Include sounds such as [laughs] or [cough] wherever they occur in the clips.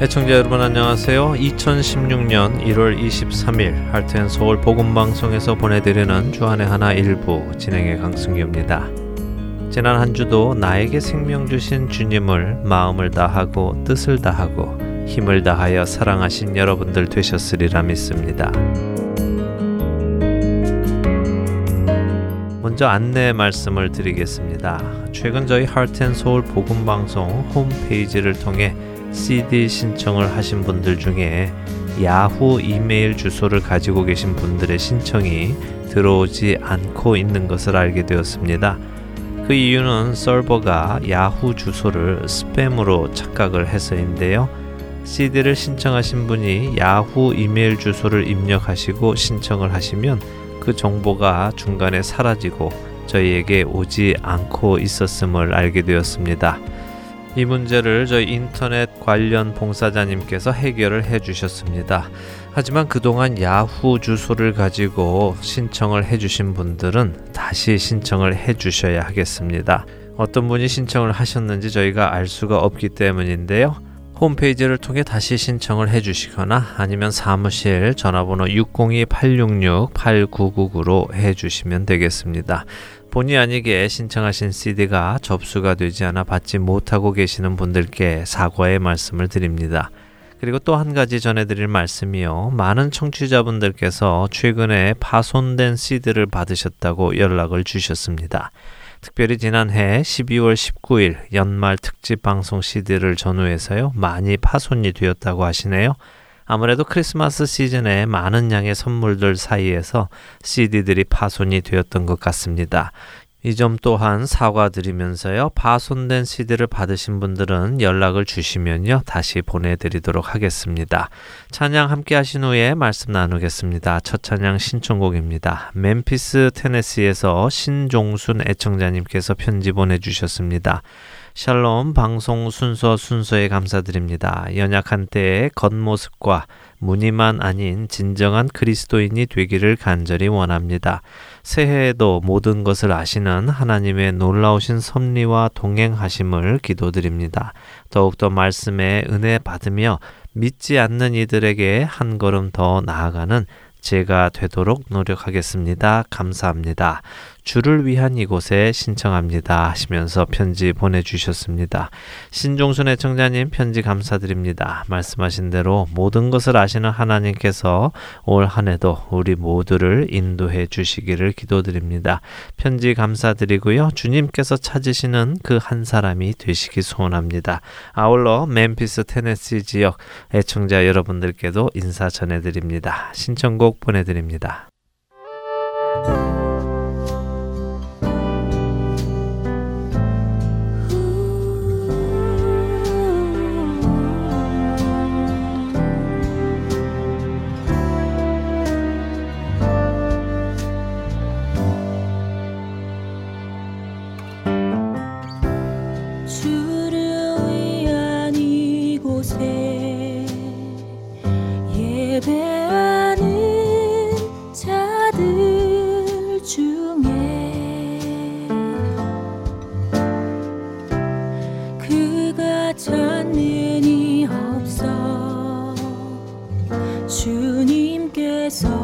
애청자 여러분 안녕하세요. 2016년 1월 23일 할텐 서울 복음 방송에서 보내드리는 주안의 하나 일부 진행의 강승규입니다. 지난 한 주도 나에게 생명 주신 주님을 마음을 다하고 뜻을 다하고 힘을 다하여 사랑하신 여러분들 되셨으리라 믿습니다. 먼저 안내 말씀을 드리겠습니다. 최근 저희 하트앤서울 복음 방송 홈페이지를 통해 CD 신청을 하신 분들 중에 야후 이메일 주소를 가지고 계신 분들의 신청이 들어오지 않고 있는 것을 알게 되었습니다. 그 이유는 서버가 야후 주소를 스팸으로 착각을 해서인데요. CD를 신청하신 분이 야후 이메일 주소를 입력하시고 신청을 하시면 그 정보가 중간에 사라지고 저희에게 오지 않고 있었음을 알게 되었습니다. 이 문제를 저희 인터넷 관련 봉사자님께서 해결을 해 주셨습니다. 하지만 그동안 야후 주소를 가지고 신청을 해 주신 분들은 다시 신청을 해 주셔야 하겠습니다. 어떤 분이 신청을 하셨는지 저희가 알 수가 없기 때문인데요. 홈페이지를 통해 다시 신청을 해 주시거나 아니면 사무실 전화번호 602-866-8999로 해 주시면 되겠습니다. 본의 아니게 신청하신 CD가 접수가 되지 않아 받지 못하고 계시는 분들께 사과의 말씀을 드립니다. 그리고 또 한 가지 전해드릴 말씀이요. 많은 청취자분들께서 최근에 파손된 CD를 받으셨다고 연락을 주셨습니다. 특별히 지난해 12월 19일 연말 특집 방송 CD를 전후해서요. 많이 파손이 되었다고 하시네요. 아무래도 크리스마스 시즌에 많은 양의 선물들 사이에서 CD들이 파손이 되었던 것 같습니다. 이 점 또한 사과드리면서요. 파손된 CD를 받으신 분들은 연락을 주시면요. 다시 보내드리도록 하겠습니다. 찬양 함께 하신 후에 말씀 나누겠습니다. 첫 찬양 신청곡입니다. 멤피스 테네시에서 신종순 애청자님께서 편지 보내주셨습니다. 샬롬 방송 순서 순서에 감사드립니다. 연약한 때의 겉모습과 무늬만 아닌 진정한 그리스도인이 되기를 간절히 원합니다. 새해에도 모든 것을 아시는 하나님의 놀라우신 섭리와 동행하심을 기도드립니다. 더욱더 말씀에 은혜 받으며 믿지 않는 이들에게 한 걸음 더 나아가는 제가 되도록 노력하겠습니다. 감사합니다. 주를 위한 이곳에 신청합니다 하시면서 편지 보내주셨습니다. 신종순 애청자님 편지 감사드립니다. 말씀하신 대로 모든 것을 아시는 하나님께서 올 한해도 우리 모두를 인도해 주시기를 기도드립니다. 편지 감사드리고요. 주님께서 찾으시는 그 한 사람이 되시기 소원합니다. 아울러 멤피스 테네시 지역 애청자 여러분들께도 인사 전해드립니다. 신청곡 보내드립니다. beso.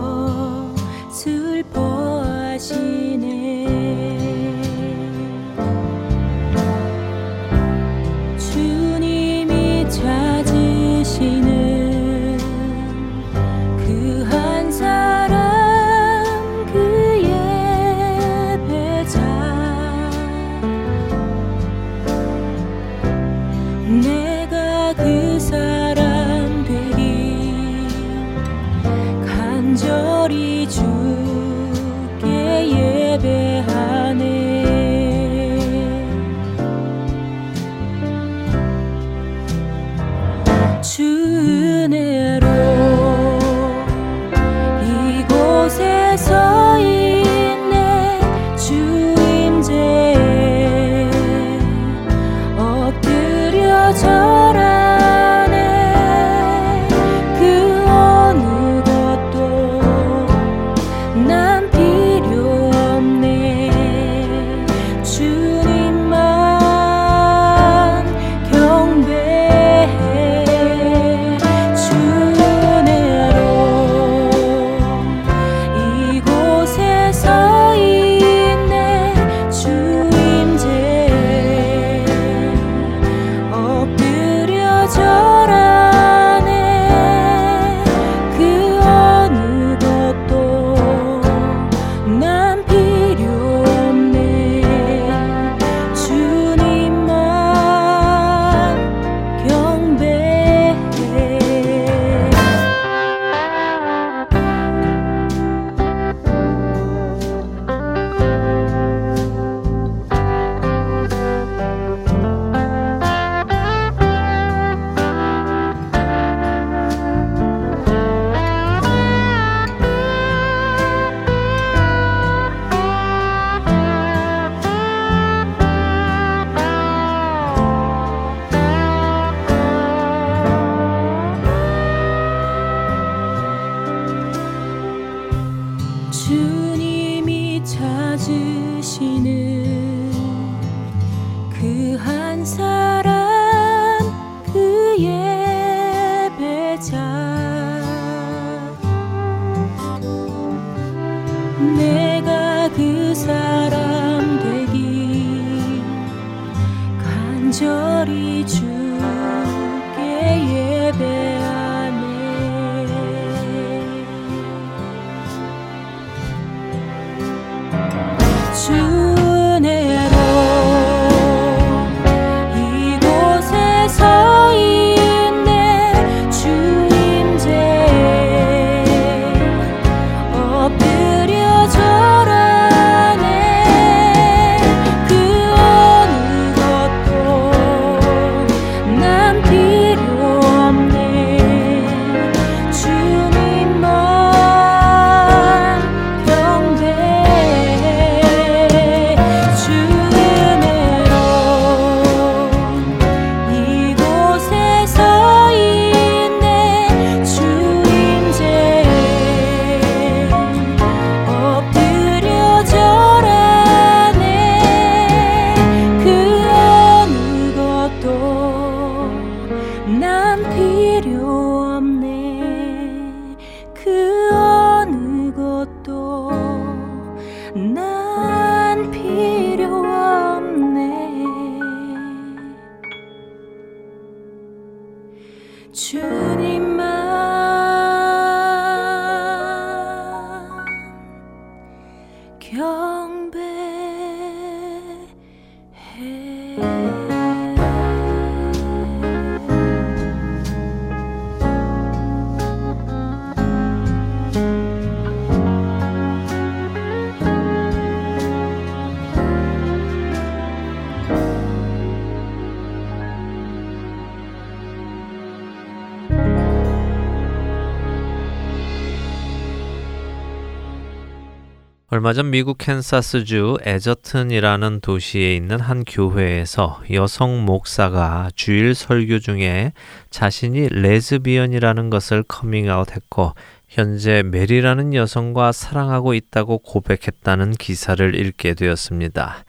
얼마 전 미국 캔사스주 에저튼이라는 도시에 있는 한 교회에서 여성 목사가 주일 설교 중에 자신이 레즈비언이라는 것을 커밍아웃 했고 현재 메리라는 여성과 사랑하고 있다고 고백했다는 기사를 읽게 되었습니다.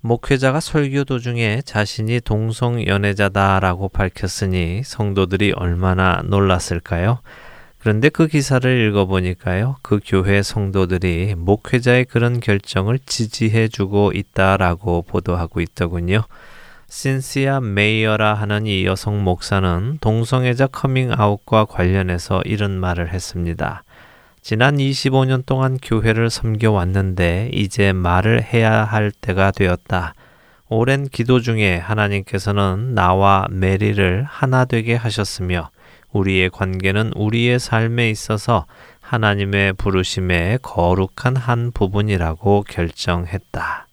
목회자가 설교 도중에 자신이 동성 연애자다라고 밝혔으니 성도들이 얼마나 놀랐을까요? 그런데 그 기사를 읽어보니까요, 그 교회 성도들이 목회자의 그런 결정을 지지해주고 있다라고 보도하고 있더군요. 신시아 메이어라 하는 이 여성 목사는 동성애자 커밍아웃과 관련해서 이런 말을 했습니다. 지난 25년 동안 교회를 섬겨왔는데 이제 말을 해야 할 때가 되었다. 오랜 기도 중에 하나님께서는 나와 메리를 하나 되게 하셨으며 우리의 관계는 우리의 삶에 있어서 하나님의 부르심의 거룩한 한 부분이라고 결정했다.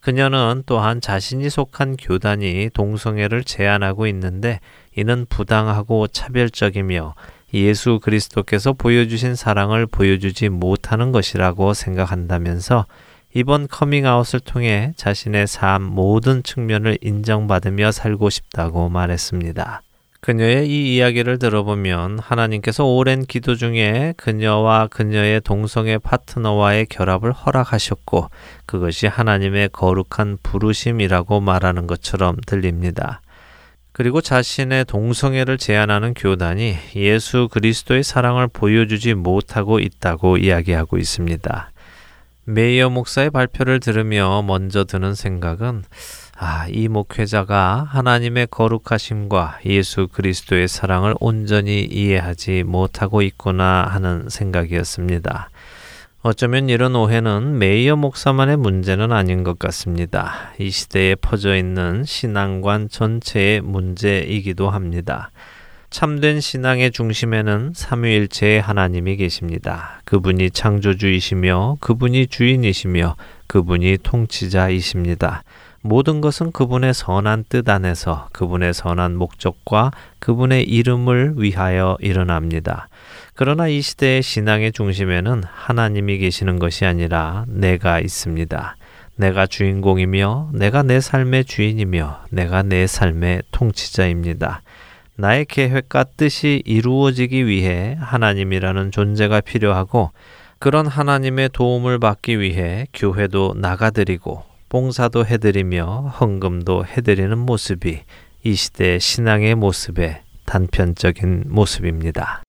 그녀는 또한 자신이 속한 교단이 동성애를 제한하고 있는데 이는 부당하고 차별적이며 예수 그리스도께서 보여주신 사랑을 보여주지 못하는 것이라고 생각한다면서 이번 커밍아웃을 통해 자신의 삶 모든 측면을 인정받으며 살고 싶다고 말했습니다. 그녀의 이 이야기를 들어보면 하나님께서 오랜 기도 중에 그녀와 그녀의 동성애 파트너와의 결합을 허락하셨고 그것이 하나님의 거룩한 부르심이라고 말하는 것처럼 들립니다. 그리고 자신의 동성애를 제안하는 교단이 예수 그리스도의 사랑을 보여주지 못하고 있다고 이야기하고 있습니다. 메이어 목사의 발표를 들으며 먼저 드는 생각은 아, 이 목회자가 하나님의 거룩하심과 예수 그리스도의 사랑을 온전히 이해하지 못하고 있구나 하는 생각이었습니다. 어쩌면 이런 오해는 메이어 목사만의 문제는 아닌 것 같습니다. 이 시대에 퍼져 있는 신앙관 전체의 문제이기도 합니다. 참된 신앙의 중심에는 삼위일체의 하나님이 계십니다. 그분이 창조주이시며 그분이 주인이시며 그분이 통치자이십니다. 모든 것은 그분의 선한 뜻 안에서 그분의 선한 목적과 그분의 이름을 위하여 일어납니다. 그러나 이 시대의 신앙의 중심에는 하나님이 계시는 것이 아니라 내가 있습니다. 내가 주인공이며 내가 내 삶의 주인이며 내가 내 삶의 통치자입니다. 나의 계획과 뜻이 이루어지기 위해 하나님이라는 존재가 필요하고 그런 하나님의 도움을 받기 위해 교회도 나가드리고 봉사도 해드리며 헌금도 해드리는 모습이 이 시대의 신앙의 모습의 단편적인 모습입니다.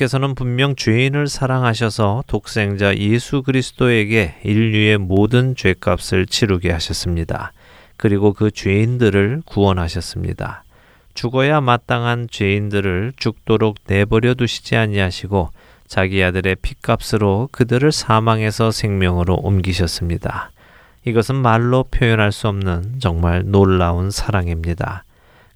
하나님께서는 분명 죄인을 사랑하셔서 독생자 예수 그리스도에게 인류의 모든 죄값을 치르게 하셨습니다. 그리고 그 죄인들을 구원하셨습니다. 죽어야 마땅한 죄인들을 죽도록 내버려 두시지 아니하시고 자기 아들의 피값으로 그들을 사망에서 생명으로 옮기셨습니다. 이것은 말로 표현할 수 없는 정말 놀라운 사랑입니다.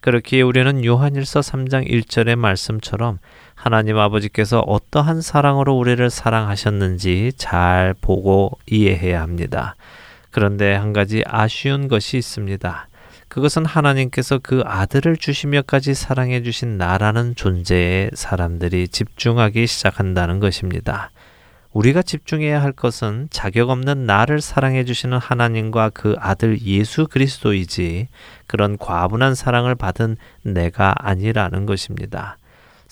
그렇기에 우리는 요한일서 3장 1절의 말씀처럼 하나님 아버지께서 어떠한 사랑으로 우리를 사랑하셨는지 잘 보고 이해해야 합니다. 그런데 한 가지 아쉬운 것이 있습니다. 그것은 하나님께서 그 아들을 주시며까지 사랑해 주신 나라는 존재에 사람들이 집중하기 시작한다는 것입니다. 우리가 집중해야 할 것은 자격 없는 나를 사랑해 주시는 하나님과 그 아들 예수 그리스도이지 그런 과분한 사랑을 받은 내가 아니라는 것입니다.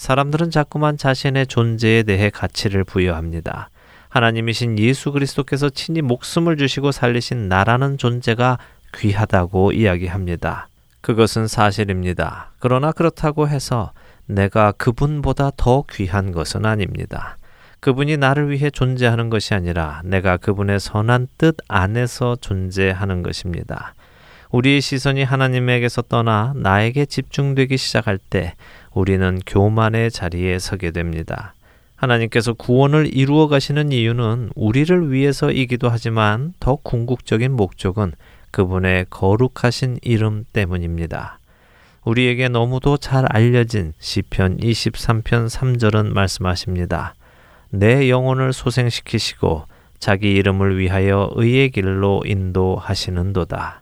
사람들은 자꾸만 자신의 존재에 대해 가치를 부여합니다. 하나님이신 예수 그리스도께서 친히 목숨을 주시고 살리신 나라는 존재가 귀하다고 이야기합니다. 그것은 사실입니다. 그러나 그렇다고 해서 내가 그분보다 더 귀한 것은 아닙니다. 그분이 나를 위해 존재하는 것이 아니라 내가 그분의 선한 뜻 안에서 존재하는 것입니다. 우리의 시선이 하나님에게서 떠나 나에게 집중되기 시작할 때 우리는 교만의 자리에 서게 됩니다. 하나님께서 구원을 이루어 가시는 이유는 우리를 위해서이기도 하지만 더 궁극적인 목적은 그분의 거룩하신 이름 때문입니다. 우리에게 너무도 잘 알려진 시편 23편 3절은 말씀하십니다. 내 영혼을 소생시키시고 자기 이름을 위하여 의의 길로 인도하시는도다.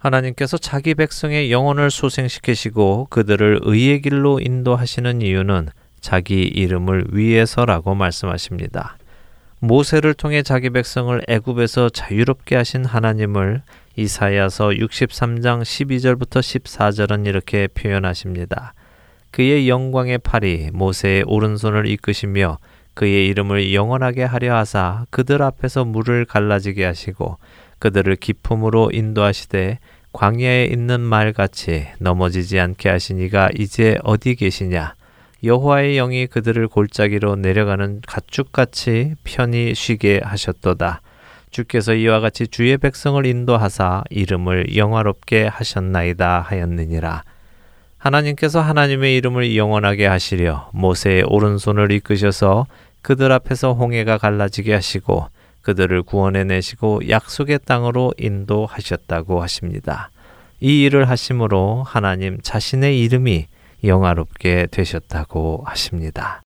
하나님께서 자기 백성의 영혼을 소생시키시고 그들을 의의 길로 인도하시는 이유는 자기 이름을 위해서라고 말씀하십니다. 모세를 통해 자기 백성을 애굽에서 자유롭게 하신 하나님을 이사야서 63장 12절부터 14절은 이렇게 표현하십니다. 그의 영광의 팔이 모세의 오른손을 이끄시며 그의 이름을 영원하게 하려 하사 그들 앞에서 물을 갈라지게 하시고 그들을 기품으로 인도하시되 광야에 있는 말같이 넘어지지 않게 하시니가 이제 어디 계시냐? 여호와의 영이 그들을 골짜기로 내려가는 가축같이 편히 쉬게 하셨도다. 주께서 이와 같이 주의 백성을 인도하사 이름을 영화롭게 하셨나이다 하였느니라. 하나님께서 하나님의 이름을 영원하게 하시려 모세의 오른손을 이끄셔서 그들 앞에서 홍해가 갈라지게 하시고 그들을 구원해 내시고 약속의 땅으로 인도하셨다고 하십니다. 이 일을 하심으로 하나님 자신의 이름이 영화롭게 되셨다고 하십니다.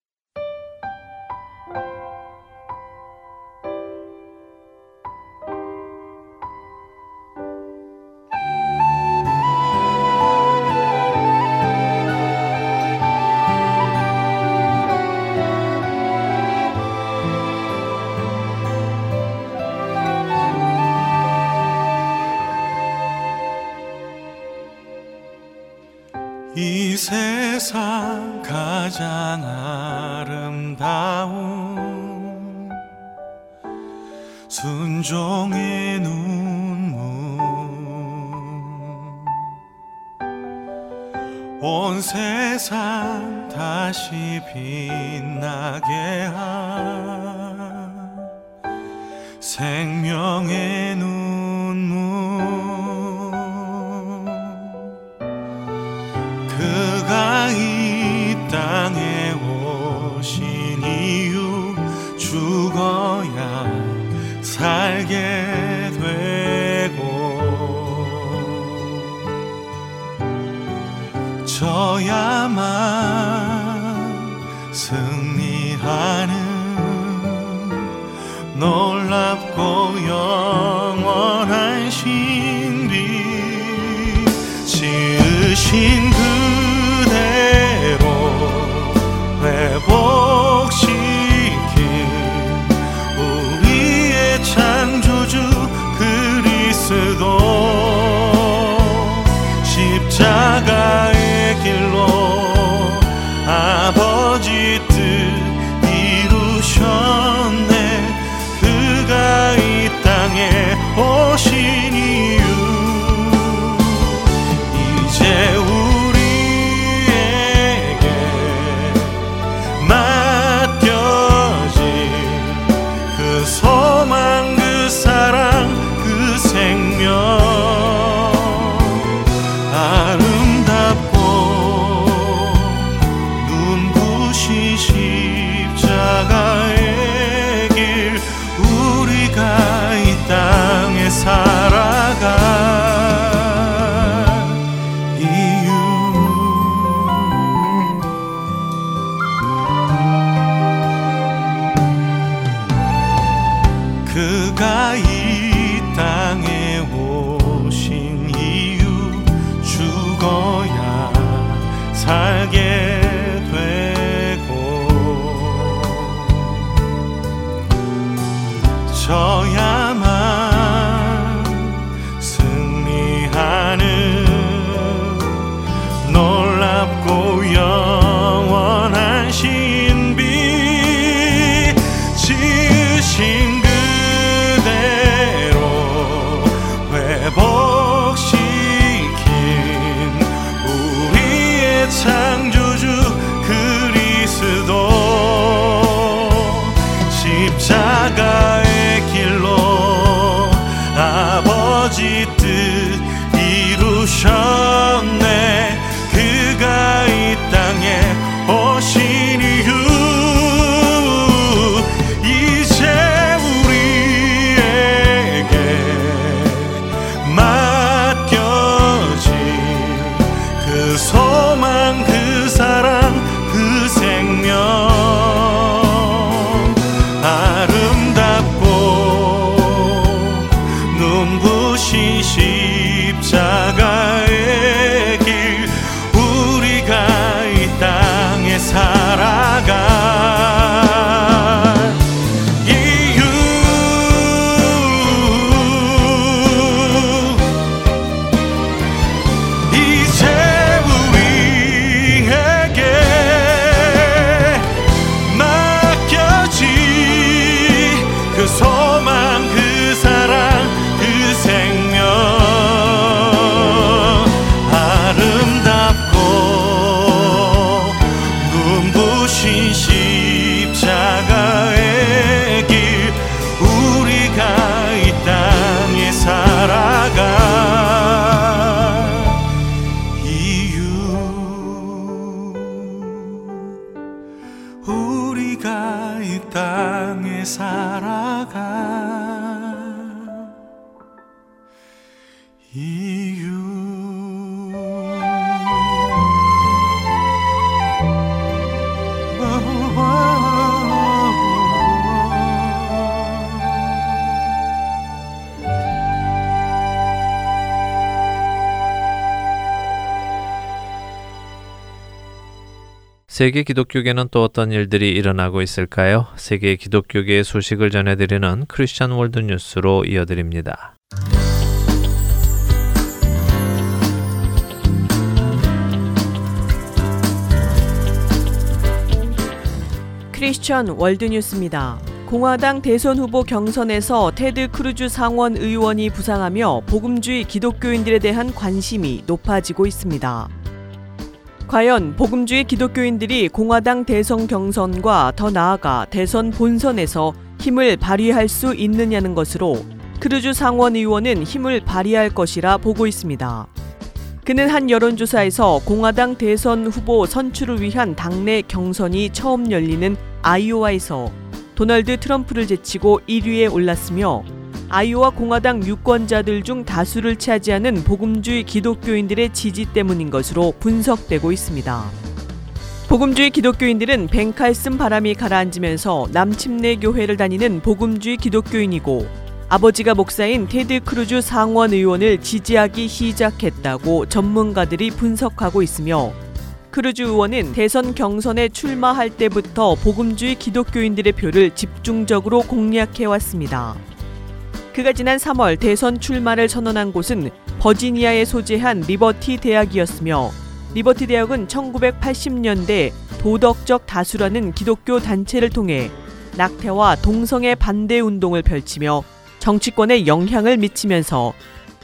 세상 가장 아름다운 순종의 눈물. 온 세상 다시 빛나게 한 생명의 눈 세계 기독교계는 또 어떤 일들이 일어나고 있을까요? 세계 기독교계의 소식을 전해드리는 크리스천 월드 뉴스로 이어드립니다. 크리스천 월드 뉴스입니다. 공화당 대선 후보 경선에서 테드 크루즈 상원 의원이 부상하며 복음주의 기독교인들에 대한 관심이 높아지고 있습니다. 과연 복음주의 기독교인들이 공화당 대선 경선과 더 나아가 대선 본선에서 힘을 발휘할 수 있느냐는 것으로 크루즈 상원 의원은 힘을 발휘할 것이라 보고 있습니다. 그는 한 여론조사에서 공화당 대선 후보 선출을 위한 당내 경선이 처음 열리는 아이오와에서 도널드 트럼프를 제치고 1위에 올랐으며 아이오와 공화당 유권자들 중 다수를 차지하는 복음주의 기독교인들의 지지 때문인 것으로 분석되고 있습니다. 복음주의 기독교인들은 뱅칼슨 바람이 가라앉으면서 남침례 교회를 다니는 복음주의 기독교인이고 아버지가 목사인 테드 크루즈 상원 의원을 지지하기 시작했다고 전문가들이 분석하고 있으며 크루즈 의원은 대선 경선에 출마할 때부터 복음주의 기독교인들의 표를 집중적으로 공략해왔습니다. 그가 지난 3월 대선 출마를 선언한 곳은 버지니아에 소재한 리버티 대학이었으며 리버티 대학은 1980년대 도덕적 다수라는 기독교 단체를 통해 낙태와 동성애 반대 운동을 펼치며 정치권에 영향을 미치면서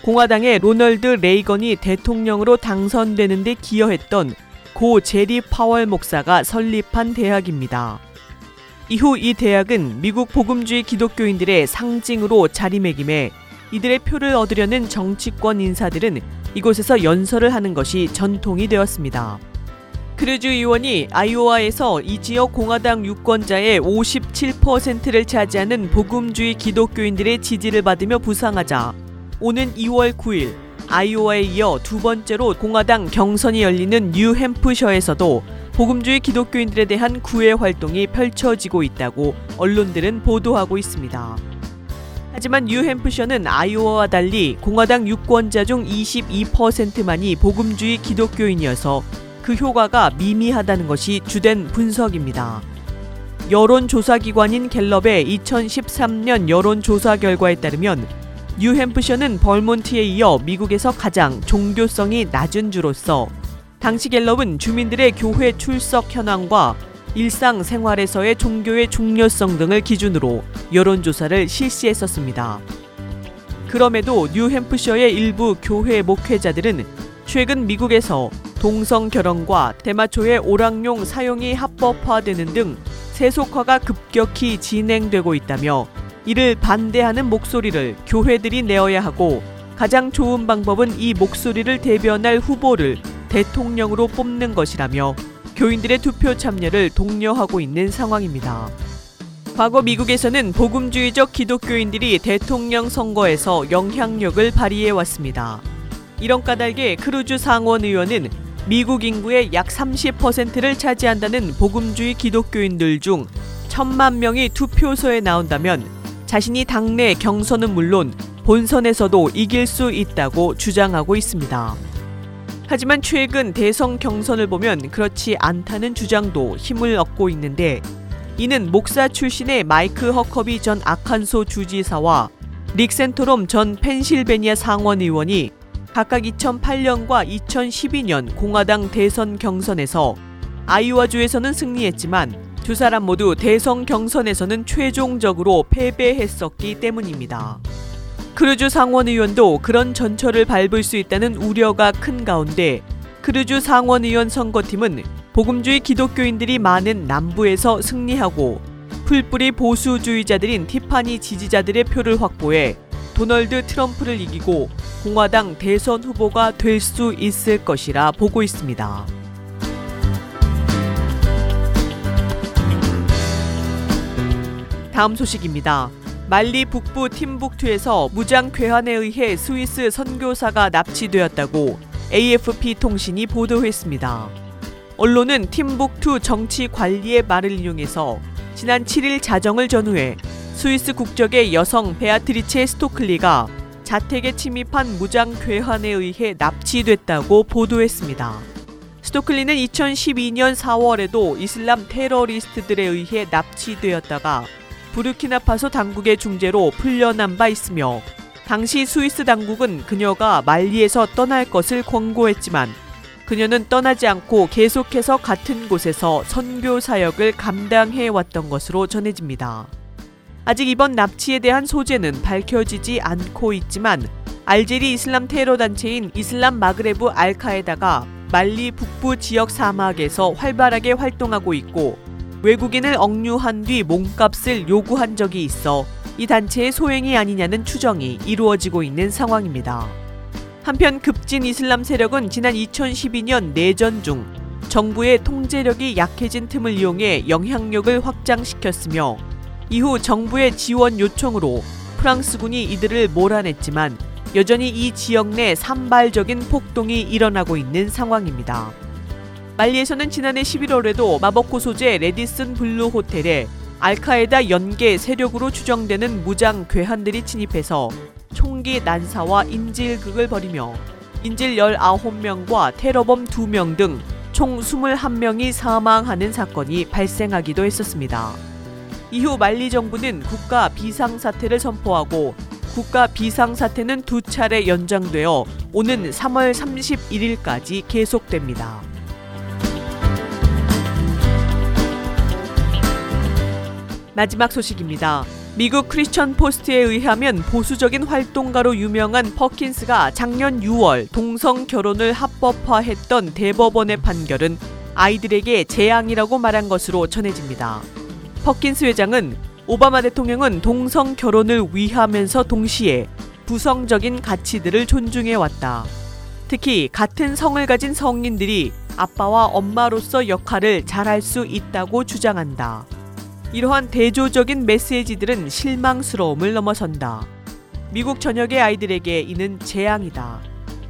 공화당의 로널드 레이건이 대통령으로 당선되는 데 기여했던 고 제리 파웰 목사가 설립한 대학입니다. 이후 이 대학은 미국 복음주의 기독교인들의 상징으로 자리매김해 이들의 표를 얻으려는 정치권 인사들은 이곳에서 연설을 하는 것이 전통이 되었습니다. 크루즈 의원이 아이오와에서 이 지역 공화당 유권자의 57%를 차지하는 복음주의 기독교인들의 지지를 받으며 부상하자 오는 2월 9일 아이오와에 이어 두 번째로 공화당 경선이 열리는 뉴햄프셔에서도 복음주의 기독교인들에 대한 구애 활동이 펼쳐지고 있다고 언론들은 보도하고 있습니다. 하지만 뉴햄프셔는 아이오와와 달리 공화당 유권자 중 22%만이 복음주의 기독교인이어서 그 효과가 미미하다는 것이 주된 분석입니다. 여론조사기관인 갤럽의 2013년 여론조사 결과에 따르면 뉴햄프셔는 벌몬트에 이어 미국에서 가장 종교성이 낮은 주로서 당시 갤럽은 주민들의 교회 출석 현황과 일상 생활에서의 종교의 중요성 등을 기준으로 여론조사를 실시했었습니다. 그럼에도 뉴햄프셔의 일부 교회 목회자들은 최근 미국에서 동성 결혼과 대마초의 오락용 사용이 합법화되는 등 세속화가 급격히 진행되고 있다며 이를 반대하는 목소리를 교회들이 내어야 하고 가장 좋은 방법은 이 목소리를 대변할 후보를 대통령으로 뽑는 것이라며 교인들의 투표 참여를 독려하고 있는 상황입니다. 과거 미국에서는 복음주의적 기독교인들이 대통령 선거에서 영향력을 발휘해 왔습니다. 이런 까닭에 크루즈 상원 의원은 미국 인구의 약 30%를 차지한다는 복음주의 기독교인들 중 천만 명이 투표소에 나온다면 자신이 당내 경선은 물론 본선에서도 이길 수 있다고 주장하고 있습니다. 하지만 최근 대선 경선을 보면 그렇지 않다는 주장도 힘을 얻고 있는데 이는 목사 출신의 마이크 허커비 전 아칸소 주지사와 릭 샌토럼 전 펜실베니아 상원 의원이 각각 2008년과 2012년 공화당 대선 경선에서 아이오와주에서는 승리했지만 두 사람 모두 대선 경선에서는 최종적으로 패배했었기 때문입니다. 크루즈 상원 의원도 그런 전철을 밟을 수 있다는 우려가 큰 가운데 크루즈 상원 의원 선거팀은 복음주의 기독교인들이 많은 남부에서 승리하고 풀뿌리 보수주의자들인 티파니 지지자들의 표를 확보해 도널드 트럼프를 이기고 공화당 대선 후보가 될 수 있을 것이라 보고 있습니다. 다음 소식입니다. 말리 북부 팀북투에서 무장 괴한에 의해 스위스 선교사가 납치되었다고 AFP 통신이 보도했습니다. 언론은 팀북투 정치 관리의 말을 인용해서 지난 7일 자정을 전후해 스위스 국적의 여성 베아트리체 스토클리가 자택에 침입한 무장 괴한에 의해 납치됐다고 보도했습니다. 스토클리는 2012년 4월에도 이슬람 테러리스트들에 의해 납치되었다가 부르키나파소 당국의 중재로 풀려난 바 있으며 당시 스위스 당국은 그녀가 말리에서 떠날 것을 권고했지만 그녀는 떠나지 않고 계속해서 같은 곳에서 선교 사역을 감당해 왔던 것으로 전해집니다. 아직 이번 납치에 대한 소재는 밝혀지지 않고 있지만 알제리 이슬람 테러 단체인 이슬람 마그레브 알카에다가 말리 북부 지역 사막에서 활발하게 활동하고 있고 외국인을 억류한 뒤 몸값을 요구한 적이 있어 이 단체의 소행이 아니냐는 추정이 이루어지고 있는 상황입니다. 한편 급진 이슬람 세력은 지난 2012년 내전 중 정부의 통제력이 약해진 틈을 이용해 영향력을 확장시켰으며 이후 정부의 지원 요청으로 프랑스군이 이들을 몰아냈지만 여전히 이 지역 내 산발적인 폭동이 일어나고 있는 상황입니다. 말리에서는 지난해 11월에도 바마코 소재 래디슨 블루 호텔에 알카에다 연계 세력으로 추정되는 무장 괴한들이 침입해서 총기 난사와 인질극을 벌이며 인질 19명과 테러범 2명 등 총 21명이 사망하는 사건이 발생하기도 했었습니다. 이후 말리 정부는 국가 비상사태를 선포하고 국가 비상사태는 두 차례 연장되어 오는 3월 31일까지 계속됩니다. 마지막 소식입니다. 미국 크리스천 포스트에 의하면 보수적인 활동가로 유명한 퍼킨스가 작년 6월 동성 결혼을 합법화했던 대법원의 판결은 아이들에게 재앙이라고 말한 것으로 전해집니다. 퍼킨스 회장은 오바마 대통령은 동성 결혼을 위하면서 동시에 부성적인 가치들을 존중해 왔다. 특히 같은 성을 가진 성인들이 아빠와 엄마로서 역할을 잘할 수 있다고 주장한다. 이러한 대조적인 메시지들은 실망스러움을 넘어선다. 미국 전역의 아이들에게 이는 재앙이다.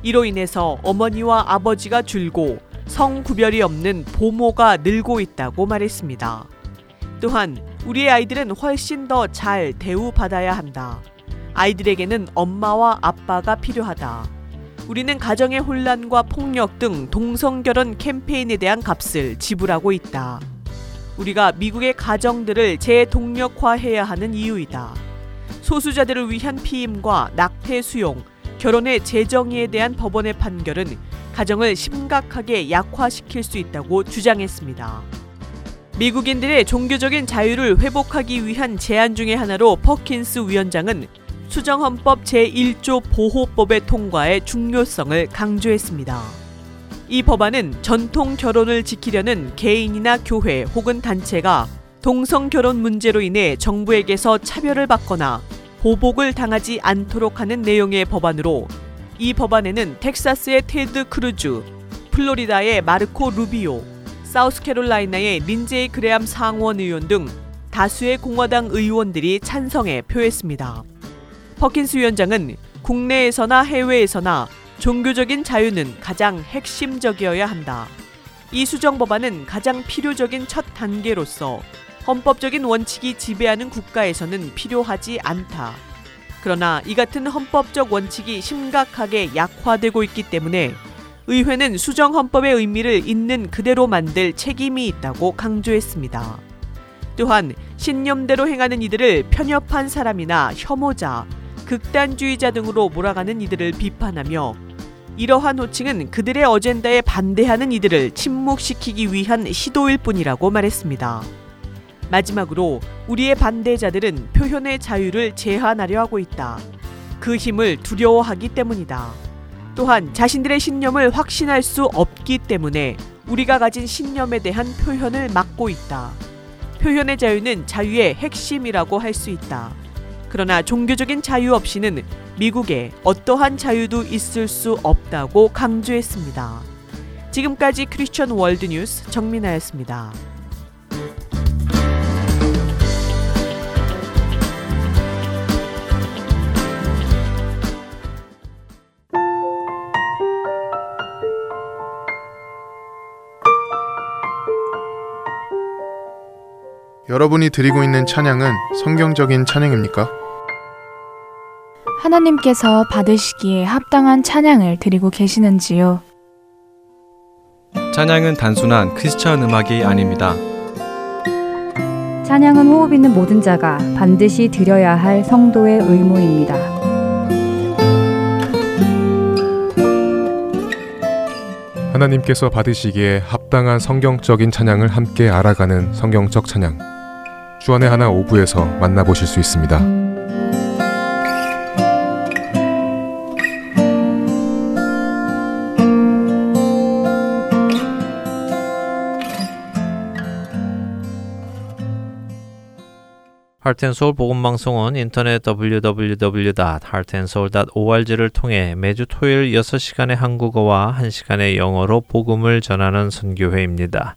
이로 인해서 어머니와 아버지가 줄고 성 구별이 없는 보모가 늘고 있다고 말했습니다. 또한 우리의 아이들은 훨씬 더 잘 대우받아야 한다. 아이들에게는 엄마와 아빠가 필요하다. 우리는 가정의 혼란과 폭력 등 동성결혼 캠페인에 대한 값을 지불하고 있다. 우리가 미국의 가정들을 재동력화해야 하는 이유이다. 소수자들을 위한 피임과 낙태 수용, 결혼의 재정의에 대한 법원의 판결은 가정을 심각하게 약화시킬 수 있다고 주장했습니다. 미국인들의 종교적인 자유를 회복하기 위한 제안 중의 하나로 퍼킨스 위원장은 수정헌법 제1조 보호법의 통과의 중요성을 강조했습니다. 이 법안은 전통 결혼을 지키려는 개인이나 교회 혹은 단체가 동성 결혼 문제로 인해 정부에게서 차별을 받거나 보복을 당하지 않도록 하는 내용의 법안으로 이 법안에는 텍사스의 테드 크루즈, 플로리다의 마르코 루비오, 사우스캐롤라이나의 린제이 그레암 상원 의원 등 다수의 공화당 의원들이 찬성에 표했습니다. 퍼킨스 위원장은 국내에서나 해외에서나 종교적인 자유는 가장 핵심적이어야 한다. 이 수정 법안은 가장 필요적인 첫 단계로서 헌법적인 원칙이 지배하는 국가에서는 필요하지 않다. 그러나 이 같은 헌법적 원칙이 심각하게 약화되고 있기 때문에 의회는 수정 헌법의 의미를 있는 그대로 만들 책임이 있다고 강조했습니다. 또한 신념대로 행하는 이들을 편협한 사람이나 혐오자, 극단주의자 등으로 몰아가는 이들을 비판하며 이러한 호칭은 그들의 어젠다에 반대하는 이들을 침묵시키기 위한 시도일 뿐이라고 말했습니다. 마지막으로 우리의 반대자들은 표현의 자유를 제한하려 하고 있다. 그 힘을 두려워하기 때문이다. 또한 자신들의 신념을 확신할 수 없기 때문에 우리가 가진 신념에 대한 표현을 막고 있다. 표현의 자유는 자유의 핵심이라고 할 수 있다. 그러나 종교적인 자유 없이는 미국에 어떠한 자유도 있을 수 없다고 강조했습니다. 지금까지 크리스천 월드 뉴스 정민아였습니다. 여러분이 드리고 있는 찬양은 성경적인 찬양입니까? 하나님께서 받으시기에 합당한 찬양을 드리고 계시는지요? 찬양은 단순한 크리스천 음악이 아닙니다. 찬양은 호흡 있는 모든 자가 반드시 드려야 할 성도의 의무입니다. 하나님께서 받으시기에 합당한 성경적인 찬양을 함께 알아가는 성경적 찬양. 주안의 하나 오부에서 만나보실 수 있습니다. 하트앤서울 복음방송은 인터넷 www.heartandsoul.org를 통해 매주 토요일 6시간의 한국어와 1시간의 영어로 복음을 전하는 선교회입니다.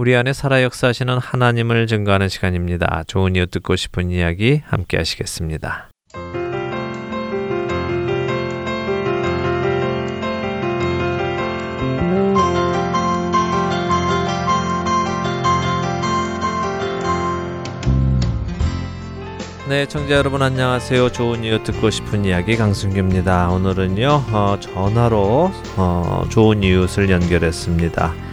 우리 안에 살아 역사하시는 하나님을 증거하는 시간입니다. 좋은 이유 듣고 싶은 이야기 함께 하시겠습니다. 네, 청자 여러분 안녕하세요. 좋은 이유 듣고 싶은 이야기 강승규입니다. 오늘은요 어, 전화로 어, 좋은 이웃을 연결했습니다.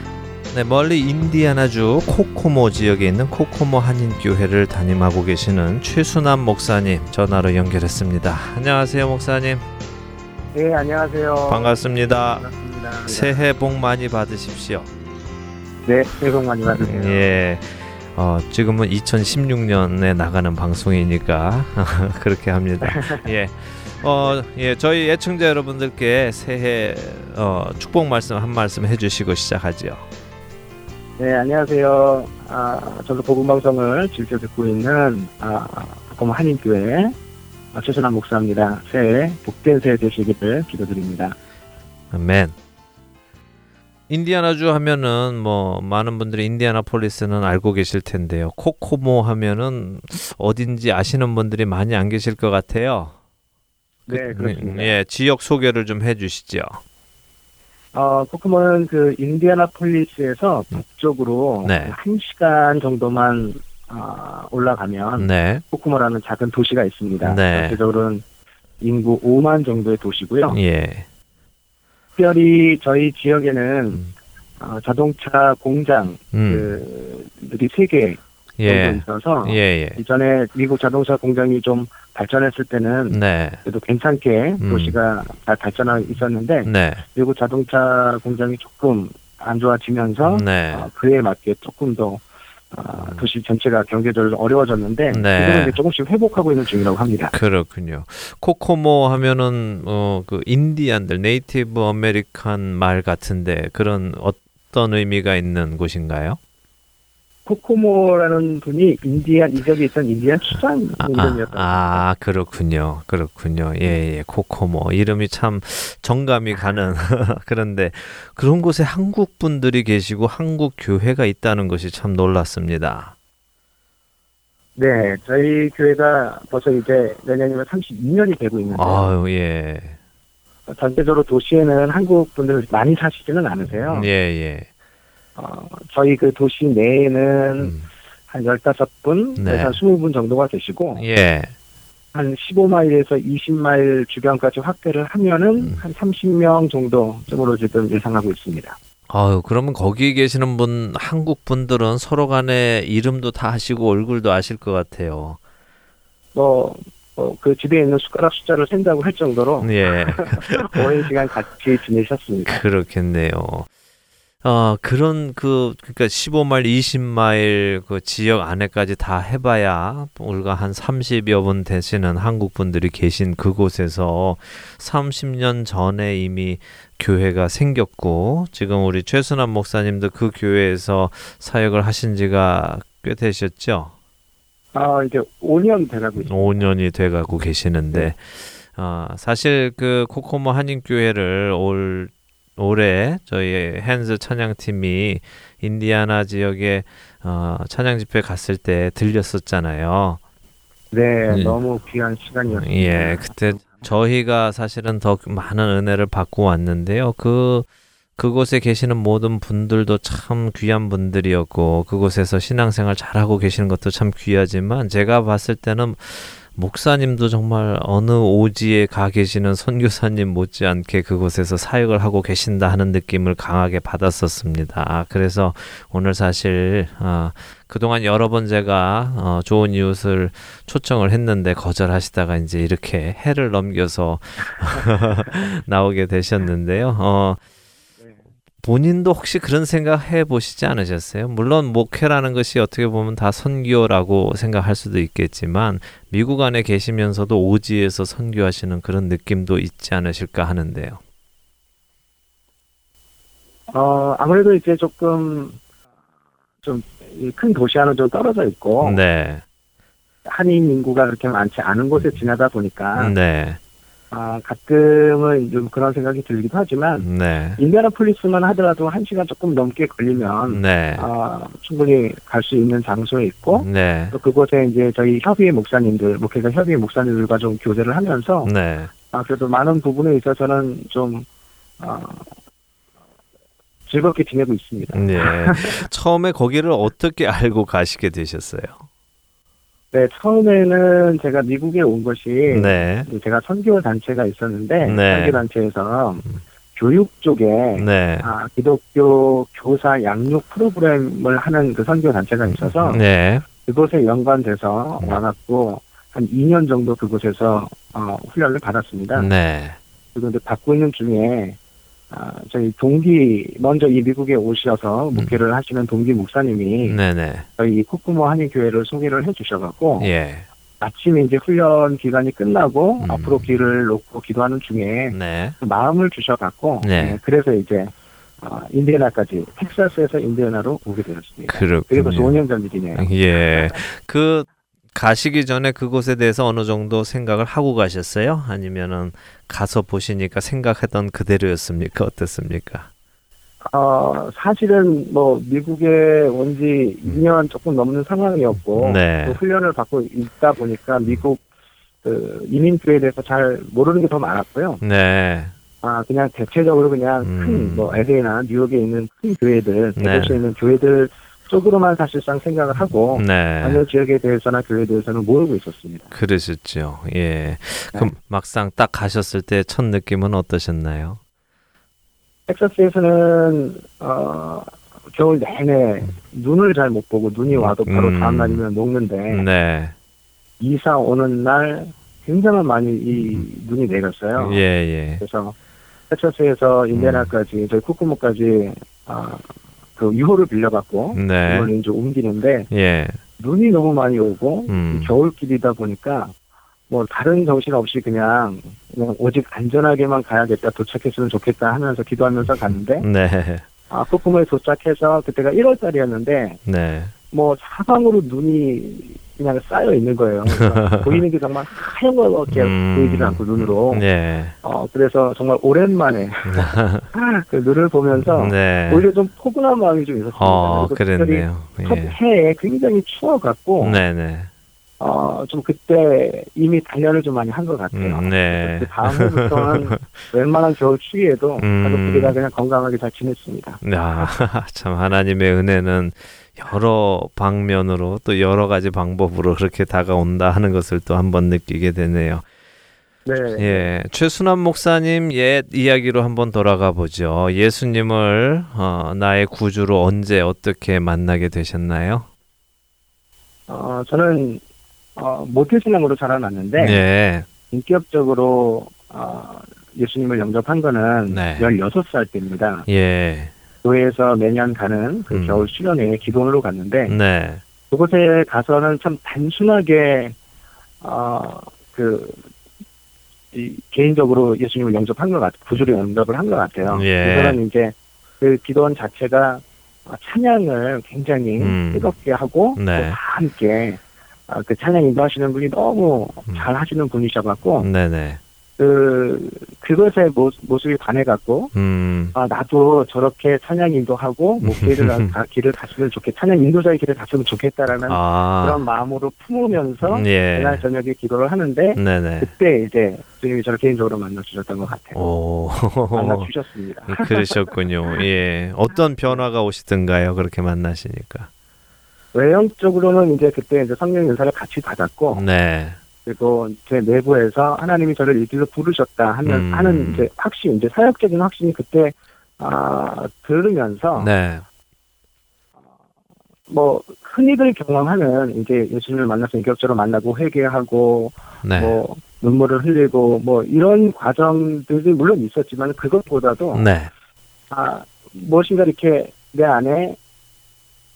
네, 멀리 인디아나주 코코모 지역에 있는 코코모 한인교회를 담임하고 계시는 최순남 목사님 전화로 연결했습니다. 안녕하세요, 목사님. 네, 안녕하세요. 반갑습니다. 반갑습니다. 새해 복 많이 받으십시오. 네, 새해 복 많이 받으세요. 예. 어, 지금은 2016년에 나가는 방송이니까 [laughs] 그렇게 합니다. [laughs] 예. 어, 예, 저희 애청자 여러분들께 새해 어, 축복 말씀 한 말씀 해주시고 시작하죠. 네, 안녕하세요. 아, 저도 복음 방송을 즐겨 듣고 있는 아, 복음 한인교회 아, 최순환 목사입니다. 새해 복된 새해 되시기를 기도드립니다. 아멘. 인디아나주 하면은 뭐 많은 분들이 인디아나폴리스는 알고 계실 텐데요. 코코모 하면은 어딘지 아시는 분들이 많이 안 계실 것 같아요. 네, 그렇습니다. 예, 지역 소개를 좀 해주시죠. 어, 코코모는 그 인디아나폴리스에서 북쪽으로 네. 한 시간 정도만 아, 올라가면 네, 코코모라는 작은 도시가 있습니다. 네. 전체적으로는 인구 5만 정도의 도시고요. 예, 특별히 저희 지역에는 음. 어, 자동차 공장 음, 그들이 세개 정도 예, 있어서 예, 예, 이전에 미국 자동차 공장이 좀 발전했을 때는 네, 그래도 괜찮게 음. 도시가 잘 발전하고 있었는데 네, 미국 자동차 공장이 조금 안 좋아지면서 네, 어, 그에 맞게 조금 더 어, 도시 전체가 경제적으로 어려워졌는데 네. 이제 조금씩 회복하고 있는 중이라고 합니다. 그렇군요. 코코모 하면은 어 그 인디안들 Native American 말 같은데 그런 어떤 의미가 있는 곳인가요? 코코모라는 분이 인디안 이적에 있던 인디안 수장 아, 이름이었던 아, 아, 그렇군요. 그렇군요. 예, 예. 코코모. 이름이 참 정감이 가는. [laughs] 그런데 그런 곳에 한국 분들이 계시고 한국 교회가 있다는 것이 참 놀랐습니다. 네, 저희 교회가 벌써 이제 내년이면 32년이 되고 있는데 아유, 예. 전체적으로 도시에는 한국 분들 많이 사시지는 않으세요. 예, 예. 어, 저희 그 도시 내에는 음, 한 15분, 네. 한 20분 정도가 되시고 예. 한 15마일에서 20마일 주변까지 확대를 하면은 음. 한 30명 정도쯤으로 지금 예상하고 있습니다. 아유, 그러면 거기 계시는 분, 한국 분들은 서로 간에 이름도 다 아시고 얼굴도 아실 것 같아요. 뭐, 어, 그 집에 있는 숟가락 숫자를 센다고 할 정도로 예. [laughs] 오랜 시간 같이 지내셨습니다. 그렇겠네요. 아, 그런 그 그러니까 15마일, 20마일 그 지역 안에까지 다 해봐야 우리가 한 30여 분 되시는 한국 분들이 계신 그곳에서 30년 전에 이미 교회가 생겼고 지금 우리 최순환 목사님도 그 교회에서 사역을 하신 지가 꽤 되셨죠? 아, 이제 5년 돼가고 있습니다. 5년이 돼가고 계시는데 아, 사실 그 코코모 한인교회를 올 올해 저희 핸즈 찬양팀이 인디아나 지역에 어, 찬양 집회 갔을 때 들렸었잖아요. 네, 음. 너무 귀한 시간이었습니다. 예, 그때 저희가 사실은 더 많은 은혜를 받고 왔는데요. 그 그곳에 계시는 모든 분들도 참 귀한 분들이었고 그곳에서 신앙생활 잘하고 계시는 것도 참 귀하지만 제가 봤을 때는 목사님도 정말 어느 오지에 가 계시는 선교사님 못지않게 그곳에서 사역을 하고 계신다 하는 느낌을 강하게 받았었습니다. 그래서 오늘 사실 아, 그동안 여러 번 제가 어, 좋은 이웃을 초청을 했는데 거절하시다가 이제 이렇게 해를 넘겨서 [laughs] 나오게 되셨는데요. 어, 본인도 혹시 그런 생각 해 보시지 않으셨어요? 물론 목회라는 것이 어떻게 보면 다 선교라고 생각할 수도 있겠지만 미국 안에 계시면서도 오지에서 선교하시는 그런 느낌도 있지 않으실까 하는데요. 어, 아무래도 이제 조금 좀 큰 도시와는 좀 떨어져 있고 네. 한인 인구가 그렇게 많지 않은 곳에 지나다 보니까 네. 아, 가끔은 좀 그런 생각이 들기도 하지만 네. 인디아나폴리스만 하더라도 한 시간 조금 넘게 걸리면 네. 아, 충분히 갈 수 있는 장소에 있고 네. 또 그곳에 이제 저희 협의회 목사님들 목회자 협의회 목사님들과 좀 교제를 하면서 네. 아, 그래도 많은 부분에 있어서는 좀 아, 즐겁게 지내고 있습니다. 네. [laughs] 처음에 거기를 어떻게 알고 가시게 되셨어요? 네, 처음에는 제가 미국에 온 것이 네. 제가 선교 단체가 있었는데 네. 선교 단체에서 교육 쪽에 네. 아, 기독교 교사 양육 프로그램을 하는 그 선교 단체가 있어서 네. 그곳에 연관돼서 와갖고 한 2년 정도 그곳에서 어, 훈련을 받았습니다. 네. 그리고 이제 받고 있는 중에 아, 저희 동기 먼저 이 미국에 오셔서 목회를 하시는 동기 목사님이 네, 네. 저희 코쿠모 한인 교회를 소개를 해주셔갖고 예. 마침 이제 훈련 기간이 끝나고 앞으로 길을 놓고 기도하는 중에 음. 네. 마음을 주셔갖고 네. 네, 그래서 이제 아, 인디애나까지 텍사스에서 인디애나로 오게 되었습니다. 그렇군요. 벌써 5년 전 일이네요. 예. 그 가시기 전에 그곳에 대해서 어느 정도 생각을 하고 가셨어요? 아니면은 가서 보시니까 생각했던 그대로였습니까? 어떻습니까? 어, 사실은 뭐 미국에 온 지 2년 조금 넘는 상황이었고 음. 네. 그 훈련을 받고 있다 보니까 미국 그 이민교에 대해서 잘 모르는 게 더 많았고요. 네. 아 그냥 대체적으로 그냥 큰뭐 LA나 뉴욕에 있는 큰 교회들, 네. 대도시에 있는 교회들 쪽으로만 사실상 생각을 하고 네. 어느 지역에 대해서나 교회에 대해서는 모르고 있었습니다. 그러셨죠. 예. 네. 그럼 막상 딱 가셨을 때 첫 느낌은 어떠셨나요? 텍사스에서는 어 겨울 내내 눈을 잘 못 보고 눈이 와도 바로 음. 다음 날이면 녹는데 네. 이사 오는 날 굉장히 많이 이 눈이 내렸어요. 예, 예. 그래서 텍사스에서 인디애나까지 저희 쿠쿠모까지 아, 그 유호를 빌려갖고 네. 이걸 이제 옮기는데 예. 눈이 너무 많이 오고 음. 겨울길이다 보니까 뭐 다른 정신 없이 그냥 그냥 오직 안전하게만 가야겠다 도착했으면 좋겠다 하면서 기도하면서 갔는데 네. 아 쿠쿠모에 도착해서 그때가 1월달이었는데 네. 뭐 사방으로 눈이 그냥 쌓여 있는 거예요. [laughs] 보이는 게 정말 하얀 거밖에 음. 보이지를 않고 눈으로. 네. 어 그래서 정말 오랜만에 [laughs] 그 눈을 보면서 네. 오히려 좀 포근한 마음이 좀 있었습니다. 어, 그랬네요. 첫 예. 해에 굉장히 추워갖고 네, 네. 어 좀 그때 이미 단련을 좀 많이 한 것 같아요. 음, 네. 그 다음부터는 [laughs] 웬만한 겨울 추위에도 음. 가족들이 다 그냥 건강하게 잘 지냈습니다. 아, 참 하나님의 은혜는 여러 방면으로 또 여러 가지 방법으로 그렇게 다가온다 하는 것을 또 한번 느끼게 되네요. 네. 예, 최순환 목사님 옛 이야기로 한번 돌아가 보죠. 예수님을 어, 나의 구주로 언제 어떻게 만나게 되셨나요? 어 저는 어 모태신앙으로 자라났는데 네. 인격적으로 어, 예수님을 영접한 거는 네. 16살 때입니다. 예. 교회에서 매년 가는 그 음. 겨울 수련회 기도원으로 갔는데 네. 그곳에 가서는 참 단순하게 어그 개인적으로 예수님을 영접한 것 같아요. 구주로 영접을 한 것 같아요. 예. 그거는 이제 그 기도원 자체가 어, 찬양을 굉장히 음. 뜨겁게 하고 네. 또다 함께 어, 그 찬양 인도하시는 분이 너무 음. 잘 하시는 분이셔갖고 네네. 그 그것에 모, 모습 이 반해갖고 음. 아 나도 저렇게 찬양 인도하고 목회를 가- [laughs] 가- 길을 갔으면 좋겠 찬양 인도자의 길을 갔으면 좋겠다라는 아. 그런 마음으로 품으면서 예. 그날 저녁에 기도를 하는데 네네. 그때 이제 주님이 저를 개인적으로 만나 주셨던 것 같아요. 오. [laughs] 만나 주셨습니다. [laughs] 그러셨군요. 예. 어떤 변화가 오시던가요? 그렇게 만나시니까. 외형적으로는 이제 그때 이제 성령 연사를 같이 받았고 네. 그리고 제 내부에서 하나님이 저를 이 길로 부르셨다 하는 음. 하는 이제 확신 이제 사역적인 확신이 그때 아 들으면서 네. 뭐 흔히들 경험하는 이제 예수님을 만나서 인격적으로 만나고 회개하고 네. 뭐 눈물을 흘리고 뭐 이런 과정들이 물론 있었지만 그것보다도 네. 아 무엇인가 이렇게 내 안에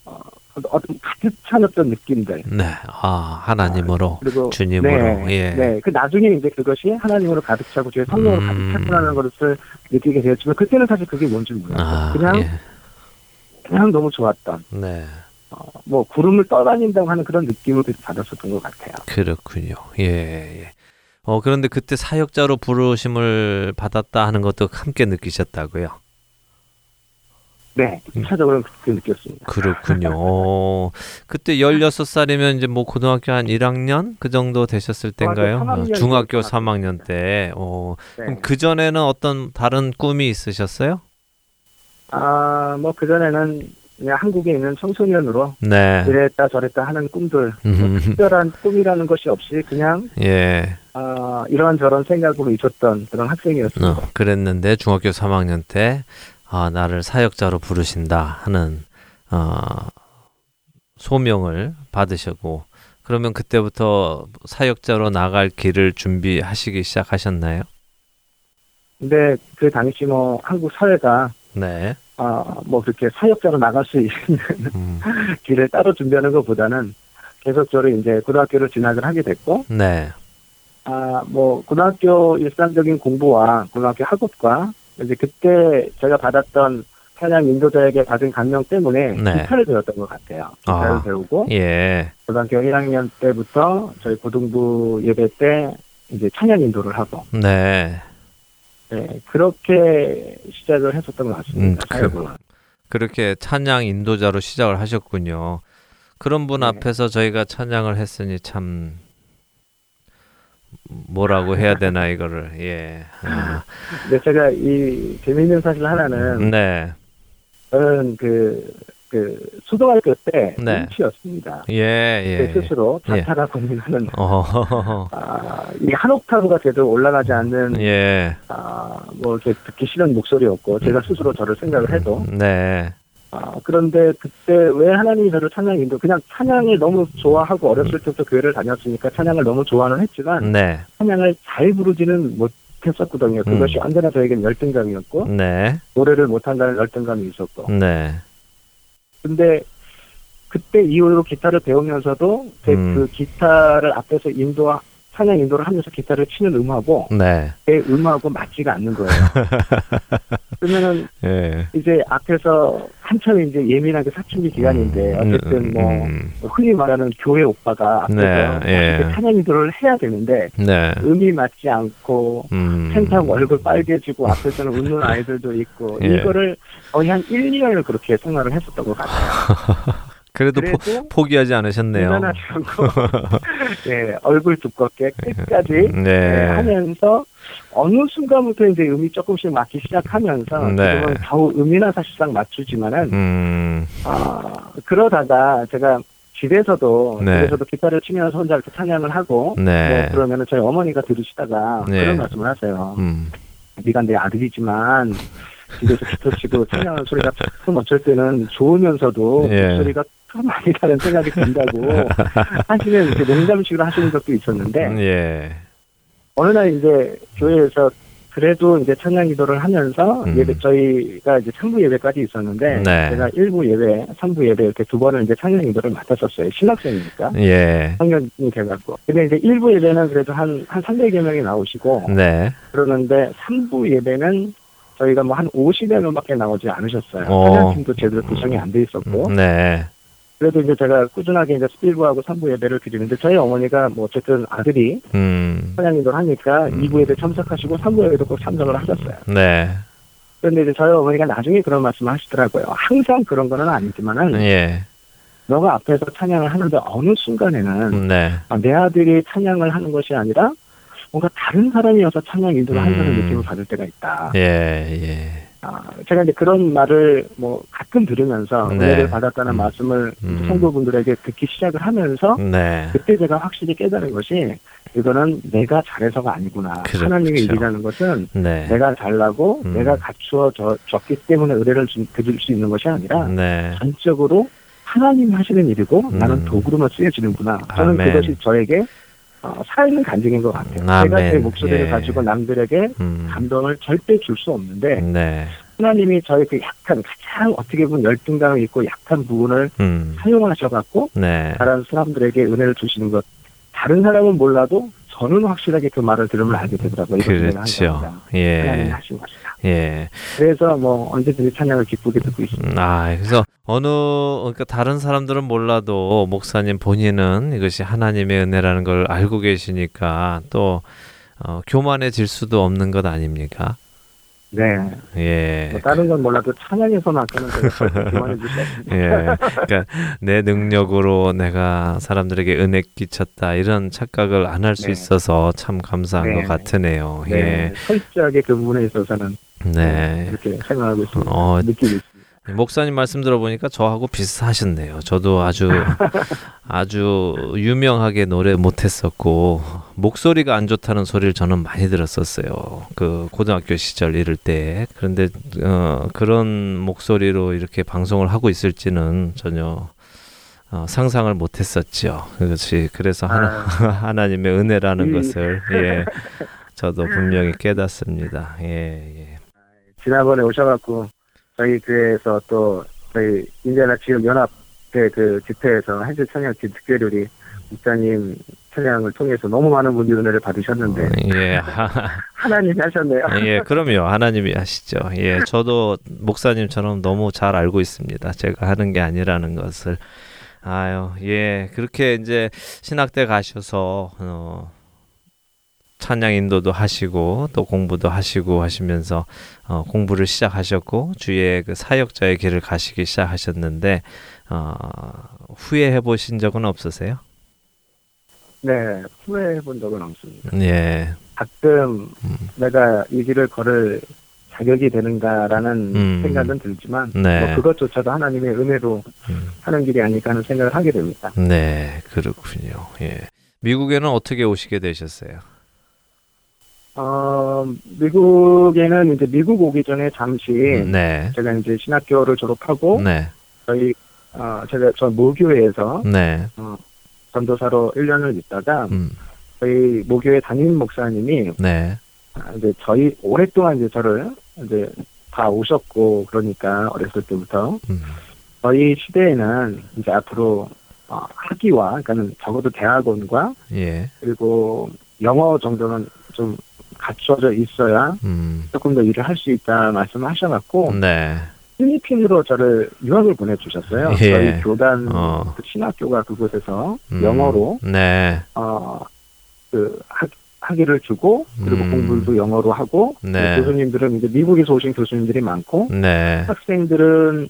어, 어떤 가득 찬 어떤 느낌들 네. 아, 하나님으로, 그리고 주님으로, 네, 예. 네. 그 나중에 이제 그것이 하나님으로 가득 차고 주의 성령으로 음. 가득 찼구나는 것을 느끼게 되었지만 그때는 사실 그게 뭔지 몰랐어요. 아, 그냥 예. 그냥 너무 좋았던 네. 뭐 구름을 떠다닌다고 하는 그런 느낌을 받았었던 것 같아요. 그렇군요. 예, 예. 어, 그런데 그때 사역자로 부르심을 받았다 하는 것도 함께 느끼셨다고요? 네, 차적으로 그렇게 느꼈습니다. 그렇군요. [laughs] 어, 그때 16살이면 이제 뭐 고등학교 한 1학년 그 정도 되셨을 때인가요? 중학교 3학년 어, 중학교 정도 3학년 때. 어, 네. 그럼 그 전에는 어떤 다른 꿈이 있으셨어요? 아, 뭐 그 전에는 그냥 한국에 있는 청소년으로 네. 이랬다 저랬다 하는 꿈들 뭐 음. 특별한 꿈이라는 것이 없이 그냥 예. 아, 이러한 저런 생각으로 있었던 그런 학생이었습니다. 어, 그랬는데 중학교 3학년 때 아, 나를 사역자로 부르신다 하는 어, 소명을 받으셨고 그러면 그때부터 사역자로 나갈 길을 준비하시기 시작하셨나요? 근데 그 당시 뭐 한국 사회가 네. 아, 뭐 그렇게 사역자로 나갈 수 있는 음. [laughs] 길을 따로 준비하는 것보다는 계속적으로 이제 고등학교를 진학을 하게 됐고 네. 아, 뭐, 고등학교 일상적인 공부와 고등학교 학업과, 이제 그때 제가 받았던 찬양 인도자에게 받은 감명 때문에 네. 기타를 배웠던 것 같아요. 기타를 아. 배우고, 예. 고등학교 1학년 때부터 저희 고등부 예배 때 이제 찬양 인도를 하고, 네. 네, 그렇게 시작을 했었던 것 음, 같습니다. 그- 사역을. 그렇게 찬양 인도자로 시작을 하셨군요. 그런 분 네. 앞에서 저희가 찬양을 했으니 참 뭐라고 해야 되나 이거를 예. 아, 근데 제가 이 재미있는 사실 하나는, 네. 저는 그, 그, 초등학교 때, 네. 음치였습니다. 예, 제 예. 스스로 예. 자타가 고민하는 어. 아, 이게 한 옥타브가 제대로 올라가지 않는 예. 아, 뭐 이렇게 듣기 싫은 목소리였고 제가 스스로 저를 생각을 해도 네. 아, 그런데 그때 왜 하나님이 저를 찬양 인도 그냥 찬양을 너무 좋아하고 어렸을 때부터 교회를 다녔으니까 찬양을 너무 좋아는 했지만 네. 찬양을 잘 부르지는 못했었거든요. 그것이 음. 언제나 저에겐 열등감이었고 네. 노래를 못한다는 열등감이 있었고 네. 근데 그때 이후로 기타를 배우면서도 제 음. 그 기타를 앞에서 인도 찬양 인도를 하면서 기타를 치는 음하고 네. 제 음하고 맞지가 않는 거예요. [laughs] 그러면은 예. 이제 앞에서 한참 이제 예민하게 사춘기 기간인데 음, 어쨌든 뭐 음, 흔히 말하는 교회 오빠가 앞에서 네, 예. 찬양 인도를 해야 되는데 네. 음이 맞지 않고 음. 펜타고 얼굴 빨개지고 앞에서는 웃는 아이들도 있고 [laughs] 예. 이거를 거의 한 1, 2년을 그렇게 생활을 했었던 것 같아요. [laughs] 그래도 포, 그래도 포 기하지 않으셨네요. 무난하지 않고 예, 얼굴 두껍게 끝까지 네. 예, 하면서 어느 순간부터 이제 음이 조금씩 맞기 시작하면서 네. 지금은 겨우 음이나 사실상 맞추지만은 음. 아 그러다가 제가 집에서도 네. 집에서도 기타를 치면서 혼자 이렇게 찬양을 하고 네. 뭐 그러면은 저희 어머니가 들으시다가 네. 그런 말씀을 하세요. 음. 네가 내 아들이지만 집에서 기타 치고 찬양하는 소리가 좀 어쩔 때는 좋으면서도 예. 목소리가 좀 아니다는 생각이 든다고 [laughs] 하시는 이렇게 농담식으로 하시는 적도 있었는데 예. 어느 날 이제 교회에서 그래도 이제 찬양 기도를 하면서 음. 예배 저희가 이제 3부 예배까지 있었는데 네. 제가 1부 예배, 3부 예배 이렇게 두 번을 이제 찬양 기도를 맡았었어요. 신학생이니까. 예. 학년이 돼 갖고. 근데 이제 1부 예배는 그래도 한, 한 300여 명이 나오시고, 네. 그러는데 3부 예배는 저희가 뭐 한 50여 명밖에 나오지 않으셨어요. 어. 찬양팀도 제대로 구성이 안 돼 있었고. 네. 그래도 이제 제가 꾸준하게 이제 1부하고 3부 예배를 드리는데 저희 어머니가 뭐 어쨌든 아들이 음. 찬양 기도를 하니까 2부 예배 참석하시고 3부 예배도 꼭 참석을 하셨어요. 네. 그런데 이제 저희 어머니가 나중에 그런 말씀을 하시더라고요. 항상 그런 거는 아니지만은 예. 너가 앞에서 찬양을 하는데 어느 순간에는 네. 아, 내 아들이 찬양을 하는 것이 아니라 뭔가 다른 사람이어서 찬양 인도를 한다는 음. 느낌을 받을 때가 있다. 예. 예. 아, 제가 이제 그런 말을 뭐 가끔 들으면서 네. 은혜를 받았다는 음. 말씀을 음. 성도분들에게 듣기 시작을 하면서 네. 그때 제가 확실히 깨달은 것이 이거는 내가 잘해서가 아니구나. 그렇죠. 하나님의 일이라는 것은 네. 내가 잘나고 음. 내가 갖추어졌기 때문에 의뢰를 주- 드릴 수 있는 것이 아니라 네. 전적으로 하나님이 하시는 일이고 음. 나는 도구로만 쓰여지는구나. 저는 아멘. 그것이 저에게 어, 살아있는 간증인 것 같아요. 아멘. 제가 제 목소리를 예. 가지고 남들에게 음. 감동을 절대 줄 수 없는데 네. 하나님이 저의 그 약한 가장 어떻게 보면 열등감이 있고 약한 부분을 음. 사용하셔갖고 네. 다른 사람들에게 은혜를 주시는 것. 다른 사람은 몰라도 저는 확실하게 그 말을 들으면 알게 되더라고요. 그렇죠. 예. 예. 그래서 뭐 언제든지 찬양을 기쁘게 듣고 있습니다. 음, 아, 그래서 어느 그러니까 다른 사람들은 몰라도 목사님 본인은 이것이 하나님의 은혜라는 걸 알고 계시니까 또 어, 교만해질 수도 없는 것 아닙니까? 네. 예. 뭐 다른 건 몰라도 찬양에서만큼은 [laughs] 주셨습니다. 예. 그러니까 내 능력으로 내가 사람들에게 은혜 끼쳤다 이런 착각을 안 할수 네. 있어서 참 감사한 네. 것 같으네요. 네. 예. 철저하게 그 부분에 있어서는 네. 이렇게 생각하고 있습니다. 어, 느끼고 있습니다. 목사님 말씀 들어보니까 저하고 비슷하셨네요. 저도 아주 [laughs] 아주 유명하게 노래 못했었고 목소리가 안 좋다는 소리를 저는 많이 들었었어요. 그 고등학교 시절 이럴 때 그런데 어, 그런 목소리로 이렇게 방송을 하고 있을지는 전혀 어, 상상을 못했었죠. 그렇지. 그래서 하나, [laughs] 하나님의 은혜라는 음. 것을 예 저도 분명히 [laughs] 깨닫습니다. 예 예. 지난번에 오셔갖고 저희 교회에서 또 저희 인디아나 지역 연합회 그 집회에서 한주 찬양 특별요리 목사님 찬양을 통해서 너무 많은 분들이 은혜를 받으셨는데 예. [laughs] 하나님이 하셨네요. [laughs] 예, 그럼요. 하나님이 하시죠. 예, 저도 목사님처럼 너무 잘 알고 있습니다. 제가 하는 게 아니라는 것을. 아유, 예, 그렇게 이제 신학대 가셔서 어, 찬양 인도도 하시고 또 공부도 하시고 하시면서 어, 공부를 시작하셨고 주의 그 사역자의 길을 가시기 시작하셨는데 어, 후회해 보신 적은 없으세요? 네, 후회해 본 적은 없습니다. 예, 가끔 내가 이 길을 걸을 자격이 되는가라는 음. 생각은 들지만 네. 뭐 그것조차도 하나님의 은혜로 하는 길이 아닐까 하는 생각을 하게 됩니다. 네, 그렇군요. 예. 미국에는 어떻게 오시게 되셨어요? 어, 미국에는 이제 미국 오기 전에 잠시 네. 제가 이제 신학교를 졸업하고 네. 저희 어, 제가 저 모교회에서 네. 어, 전도사로 1년을 있다가 음. 저희 모교회 담임 목사님이 네. 아, 이제 저희 오랫동안 이제 저를 이제 다 오셨고 그러니까 어렸을 때부터 음. 저희 시대에는 이제 앞으로 어, 학위와 그러니까는 적어도 대학원과 예. 그리고 영어 정도는 좀 갖춰져 있어야 음. 조금 더 일을 할 수 있다 말씀하셔갖고 네. 필리핀으로 저를 유학을 보내주셨어요. 예. 저희 교단 어. 그 신학교가 그곳에서 음. 영어로 네. 어그 학위를 주고 그리고 음. 공부도 영어로 하고 네. 그 교수님들은 이제 미국에서 오신 교수님들이 많고 네. 학생들은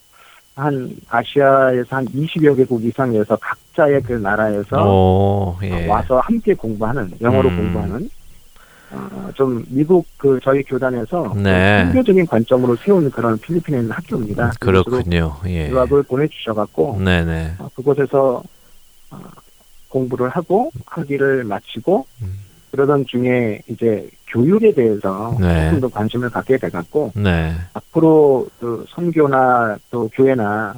한 아시아에서 한 20여 개국 이상에서 각자의 그 나라에서 오, 예. 와서 함께 공부하는 영어로 음. 공부하는 어, 좀 미국 그 저희 교단에서 네. 선교적인 관점으로 세운 그런 필리핀에 있는 학교입니다. 그렇군요. 예. 유학을 보내주셔갖고 네네. 어, 그곳에서 어, 공부를 하고 학위를 마치고 음. 그러던 중에 이제 교육에 대해서 네. 조금 더 관심을 갖게 돼갖고 네. 앞으로 그 선교나 또 교회나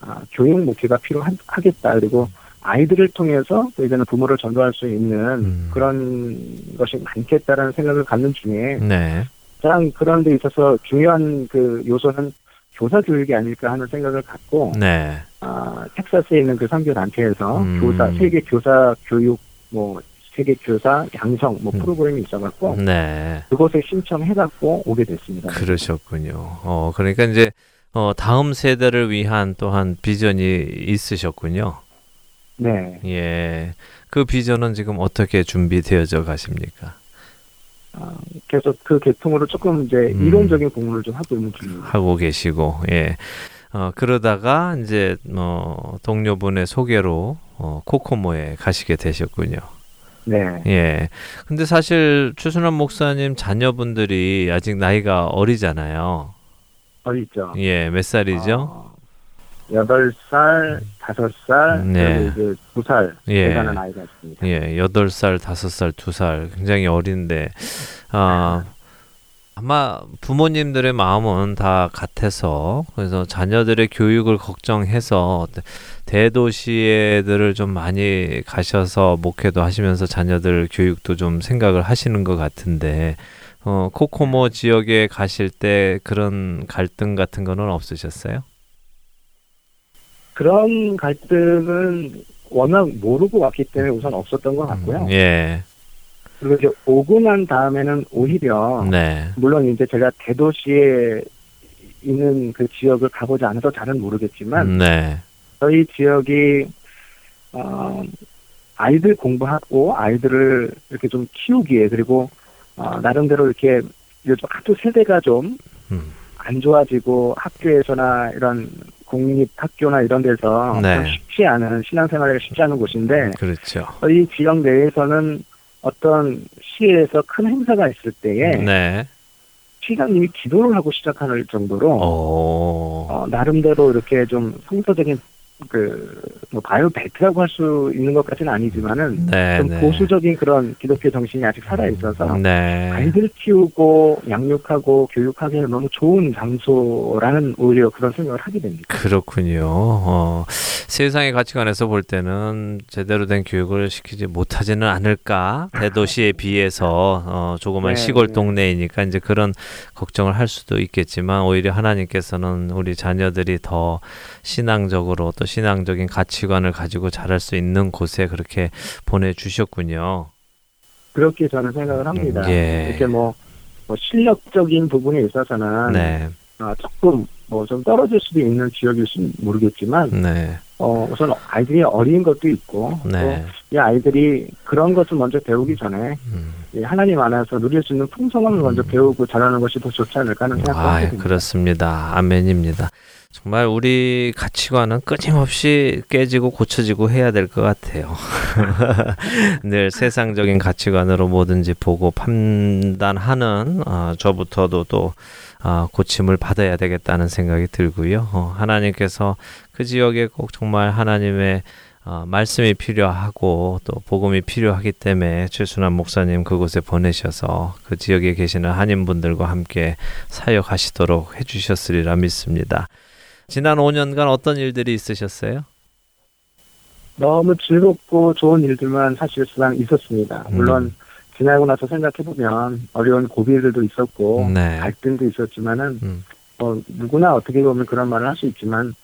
아, 교육 목회가 필요하겠다 그리고 아이들을 통해서 또 이제는 부모를 전도할 수 있는 음. 그런 것이 많겠다라는 생각을 갖는 중에 네. 가장 그런 데 있어서 중요한 그 요소는 교사 교육이 아닐까 하는 생각을 갖고 네. 아, 텍사스에 있는 그 선교 단체에서 음. 교사 세계 교사 교육 뭐 세계 교사 양성 뭐 음. 프로그램이 있어갖고 네. 그곳에 신청해갖고 오게 됐습니다. 그러셨군요. 어, 그러니까 이제 어, 다음 세대를 위한 또한 비전이 있으셨군요. 네. 예. 그 비전은 지금 어떻게 준비되어져 가십니까? 아, 그래서 그 계통으로 조금 이제 음. 이론적인 공부를 좀 하고 있는 중입니다. 하고 계시고, 예. 어, 그러다가 이제, 어, 동료분의 소개로, 어, 코코모에 가시게 되셨군요. 네. 예. 근데 사실 추순환 목사님 자녀분들이 아직 나이가 어리잖아요. 어리죠. 예, 몇 살이죠? 어, 여덟 살, 다섯 살, 네. 그리고 이제 두 살, 예. 돼가는 아이가 있습니다. 예, 여덟 살, 다섯 살, 두 살, 굉장히 어린데, 아, 아마 부모님들의 마음은 다 같아서, 그래서 자녀들의 교육을 걱정해서, 대도시 애들을 좀 많이 가셔서 목회도 하시면서 자녀들 교육도 좀 생각을 하시는 것 같은데, 어, 코코모 지역에 가실 때 그런 갈등 같은 거는 없으셨어요? 그런 갈등은 워낙 모르고 왔기 때문에 우선 없었던 것 같고요. 예. 그리고 이제 오고 난 다음에는 오히려 네. 물론 이제 제가 대도시에 있는 그 지역을 가보지 않아서 잘은 모르겠지만 네. 저희 지역이 어, 아이들 공부하고 아이들을 이렇게 좀 키우기에 그리고 어, 나름대로 이렇게 요즘 학교 세대가 좀안 음. 좋아지고 학교에서나 이런 공립 학교나 이런 데서 네. 좀 쉽지 않은 신앙생활이 쉽지 않은 곳인데 그렇죠. 저희 지역 내에서는 어떤 시에서 큰 행사가 있을 때에 네. 시장님이 기도를 하고 시작할 정도로 오. 어, 나름대로 이렇게 좀 성서적인 그뭐 바이오 베트라고 할 수 있는 것까지는 아니지만은 네, 좀 네. 보수적인 그런 기독교 정신이 아직 살아 있어서 네. 아이들 키우고 양육하고 교육하기에는 너무 좋은 장소라는 오히려 그런 생각을 하게 됩니다. 그렇군요. 어, 세상의 가치관에서 볼 때는 제대로 된 교육을 시키지 못하지는 않을까. 대도시에 [laughs] 비해서 어, 조그만 네, 시골 네. 동네이니까 이제 그런 걱정을 할 수도 있겠지만 오히려 하나님께서는 우리 자녀들이 더 신앙적으로 또 신앙적인 가치관을 가지고 자랄 수 있는 곳에 그렇게 보내주셨군요. 그렇게 저는 생각을 합니다. 음, 예. 이렇게 뭐, 뭐 실력적인 부분에 있어서는 네. 어, 조금 뭐 좀 떨어질 수도 있는 지역일지 모르겠지만 네. 어, 우선 아이들이 어린 것도 있고 네. 또이 아이들이 그런 것을 먼저 배우기 전에 음. 이 하나님 안에서 누릴 수 있는 풍성함을 먼저 배우고 자라는 것이 더 좋지 않을까 하는 생각을 아, 하게 됩니다. 그렇습니다. 아멘입니다. 정말 우리 가치관은 끊임없이 깨지고 고쳐지고 해야 될 것 같아요. [laughs] 늘 세상적인 가치관으로 뭐든지 보고 판단하는 어, 저부터도 또 어, 고침을 받아야 되겠다는 생각이 들고요. 어, 하나님께서 그 지역에 꼭 정말 하나님의 어, 말씀이 필요하고 또 복음이 필요하기 때문에 최순환 목사님 그곳에 보내셔서 그 지역에 계시는 한인분들과 함께 사역하시도록 해주셨으리라 믿습니다. 지난 5년간 어떤 일들이 있으셨어요? 너무 즐겁고 좋은 일들만 사실상 있었습니다. 물론 음. 지나고 나서 생각해 보면 어려운 고비들도 있었고 네. 갈등도 있었지만은 음. 뭐 누구나 어떻게 보면 그런 말을 할 수 있지만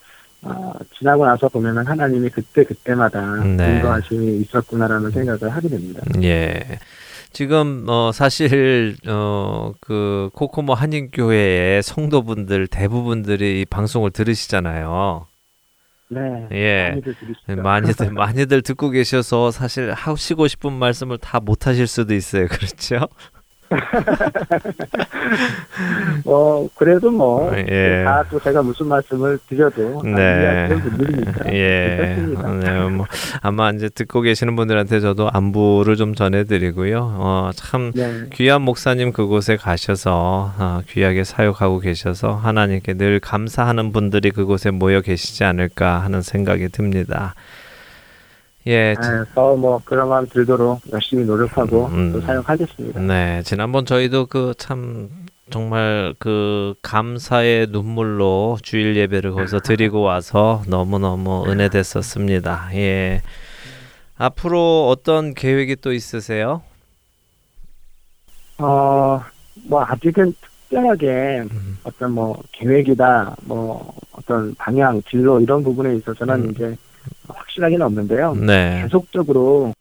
어, 지나고 나서 보면은 하나님이 그때 그때마다 네. 인도하심이 있었구나라는 생각을 하게 됩니다. 예. 지금 어 사실 어그 코코모 한인교회의 성도분들 대부분들이 이 방송을 들으시잖아요. 네. 예. 많이들 들으시죠. 많이들 [laughs] 많이들 듣고 계셔서 사실 하시고 싶은 말씀을 다 못 하실 수도 있어요. [laughs] 그렇죠? 어 그래도 뭐 예. 다또 제가 무슨 말씀을 드려도 다 네. 분들이니까 예. 괜찮습니다. 네, 뭐 아마 이제 듣고 계시는 분들한테 저도 안부를 좀 전해드리고요. 어, 참 네. 귀한 목사님 그곳에 가셔서 어, 귀하게 사역하고 계셔서 하나님께 늘 감사하는 분들이 그곳에 모여 계시지 않을까 하는 생각이 듭니다. 예, 지- 아, 더뭐 그런 마음 들도록 열심히 노력하고 음. 또 사용하겠습니다. 네, 지난번 저희도 그 참 정말 그 감사의 눈물로 주일 예배를 거기서 드리고 와서 너무 너무 은혜됐었습니다. 예. 앞으로 어떤 계획이 또 있으세요? 어, 뭐 아직은 특별하게 음. 어떤 뭐 계획이다, 뭐 어떤 방향, 진로 이런 부분에 있어서는 음. 이제 확실하게는 없는데요. 네. 계속적으로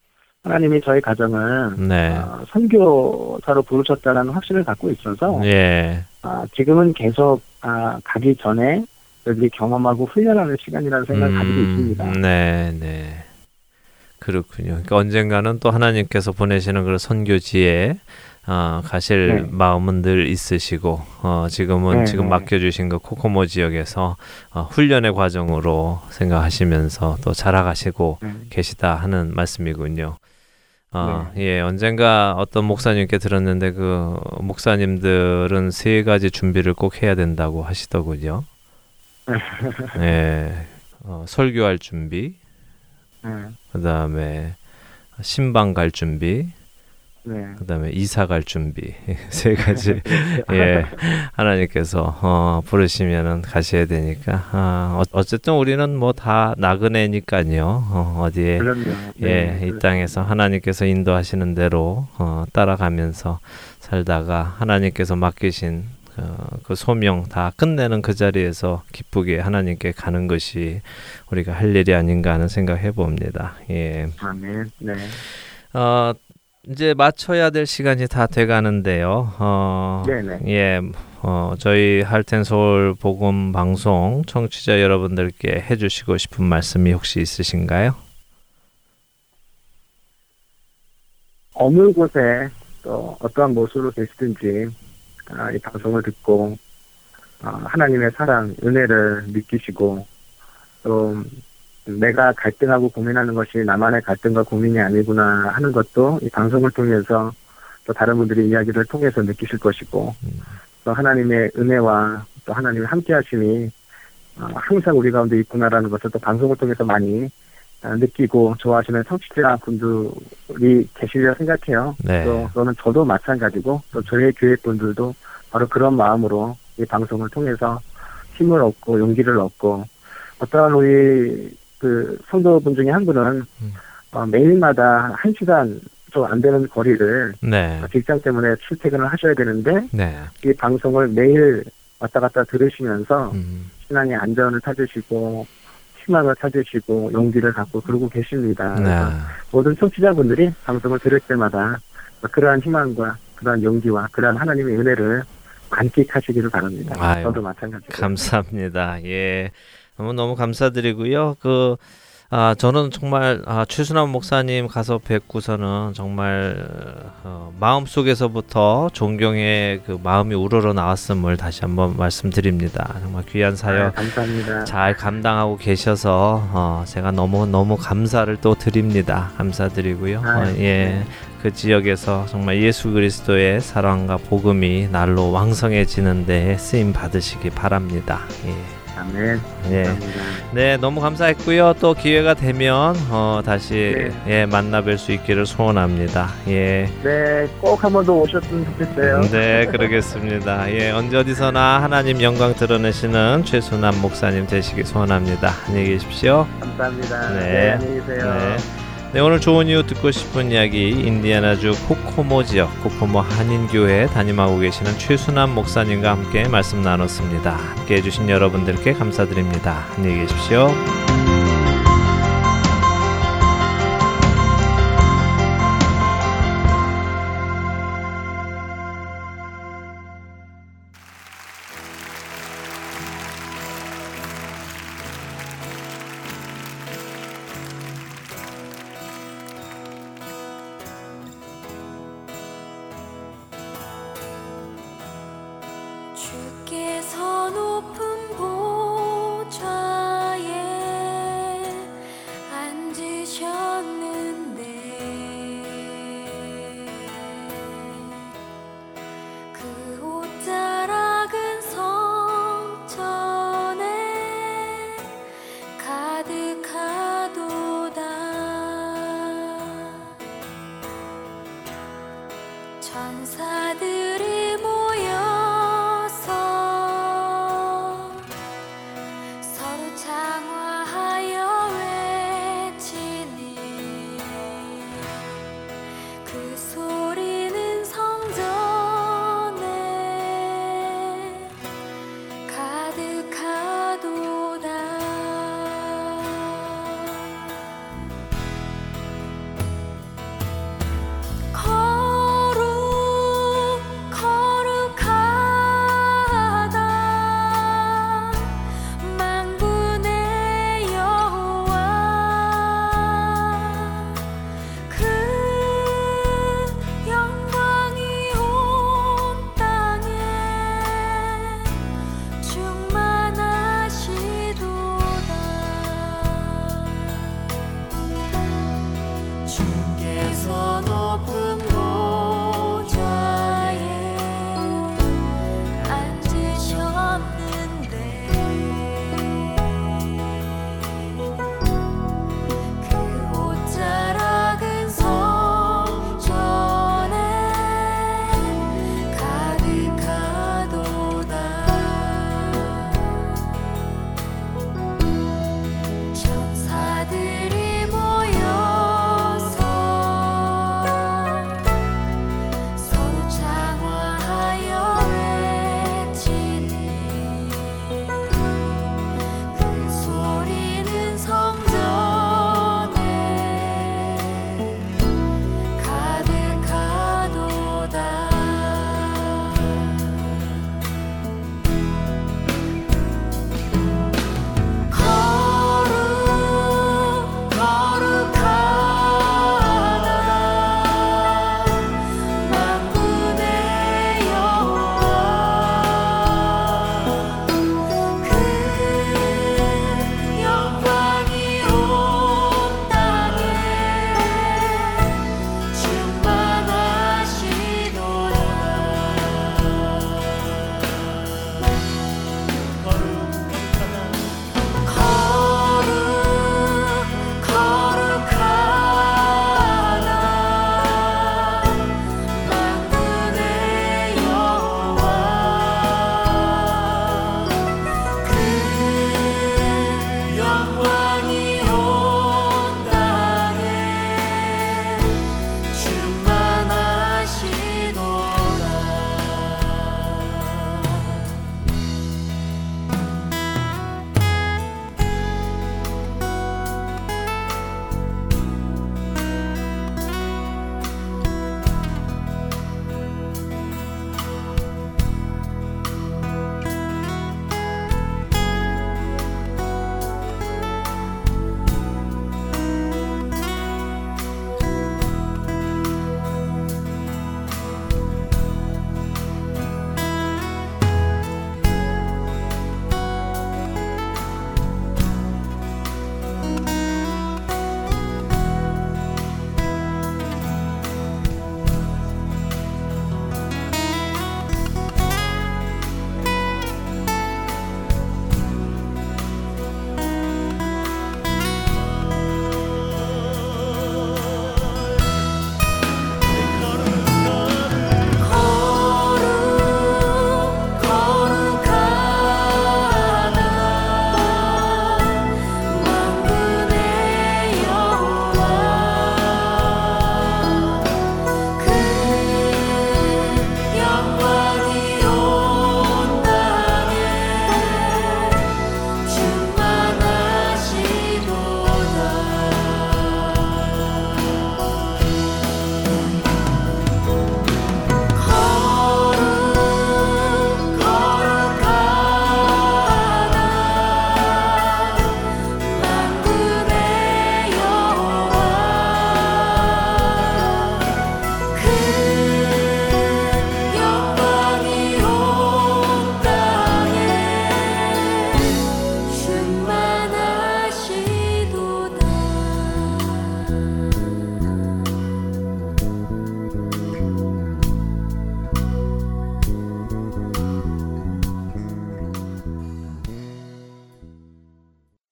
하나님이 저희 가정을 네. 어, 선교사로 부르셨다는 확신을 갖고 있어서 예. 아, 지금은 계속 아, 가기 전에 여기 경험하고 훈련하는 시간이라는 생각을 가지고 있습니다. 네, 네. 그렇군요. 그러니까 언젠가는 또 하나님께서 보내시는 그런 선교지에 어, 가실 네. 마음은 늘 있으시고 어, 지금은 네, 지금 네. 맡겨주신 그 코코모 지역에서 어, 훈련의 과정으로 생각하시면서 또 자라가시고 네. 계시다 하는 말씀이군요. 어, 예, 언젠가 어떤 목사님께 들었는데 그 목사님들은 세 가지 준비를 꼭 해야 된다고 하시더군요. [laughs] 예, 어, 설교할 준비, 네. 그 다음에 신방 갈 준비, 네. 그다음에 이사 갈 준비 [laughs] 세 가지 [laughs] 예 하나님께서 어, 부르시면은 가셔야 되니까 아, 어, 어쨌든 우리는 뭐 다 나그네니까요 어, 어디에 그럼요. 예, 네, 이 땅에서 하나님께서 인도하시는 대로 어, 따라가면서 살다가 하나님께서 맡기신 어, 그 소명 다 끝내는 그 자리에서 기쁘게 하나님께 가는 것이 우리가 할 일이 아닌가 하는 생각 해 봅니다. 예. 아멘. 네. 어, 이제 맞춰야 될 시간이 다 돼가는데요. 어, 네네. 예, 어, 저희 할텐 서울 복음 방송 청취자 여러분들께 해주시고 싶은 말씀이 혹시 있으신가요? 어느 곳에 또 어떠한 모습으로 계시든지 아, 이 방송을 듣고 아, 하나님의 사랑, 은혜를 느끼시고 또 내가 갈등하고 고민하는 것이 나만의 갈등과 고민이 아니구나 하는 것도 이 방송을 통해서 또 다른 분들의 이야기를 통해서 느끼실 것이고 또 하나님의 은혜와 또 하나님의 함께하심이 아, 항상 우리 가운데 있구나라는 것을 또 방송을 통해서 많이 아, 느끼고 좋아하시는 청취자 분들이 계시리라 생각해요. 네. 또 또는 저도 마찬가지고 또 저희 교회 분들도 바로 그런 마음으로 이 방송을 통해서 힘을 얻고 용기를 얻고 어떠한 우리 그 성도분 중에 한 분은 어, 매일마다 한 시간 좀 안 되는 거리를 네. 직장 때문에 출퇴근을 하셔야 되는데 네. 이 방송을 매일 왔다 갔다 들으시면서 음. 신앙의 안전을 찾으시고 희망을 찾으시고 용기를 갖고 그러고 계십니다. 네. 모든 청취자분들이 방송을 들을 때마다 그러한 희망과 그러한 용기와 그러한 하나님의 은혜를 만끽하시기를 바랍니다. 아유, 저도 마찬가지고. 감사합니다. 예. 너무 너무 감사드리고요. 그 아, 저는 정말 아, 최순환 목사님 가서 뵙고서는 정말 어, 마음 속에서부터 존경의 그 마음이 우러러 나왔음을 다시 한번 말씀드립니다. 정말 귀한 아, 사역 감사합니다. 잘 감당하고 계셔서 어, 제가 너무 너무 감사를 또 드립니다. 감사드리고요. 아, 어, 예, 그 지역에서 정말 예수 그리스도의 사랑과 복음이 날로 왕성해지는데 쓰임 받으시기 바랍니다. 예. 아멘. 예. 감사합니다. 네, 너무 감사했고요. 또 기회가 되면 어, 다시 네. 예, 만나 뵐 수 있기를 소원합니다. 예. 네, 꼭 한 번 더 오셨으면 좋겠어요. 네, 그러겠습니다. 예, 언제 어디서나 하나님 영광 드러내시는 최순남 목사님 되시기 소원합니다. 안녕히 계십시오. 감사합니다. 네. 네, 안녕히 계세요. 네. 네, 오늘 좋은 이유 듣고 싶은 이야기 인디아나주 코코모 지역 코코모 한인교회 담임하고 계시는 최순남 목사님과 함께 말씀 나눴습니다. 함께 해주신 여러분들께 감사드립니다. 안녕히 계십시오.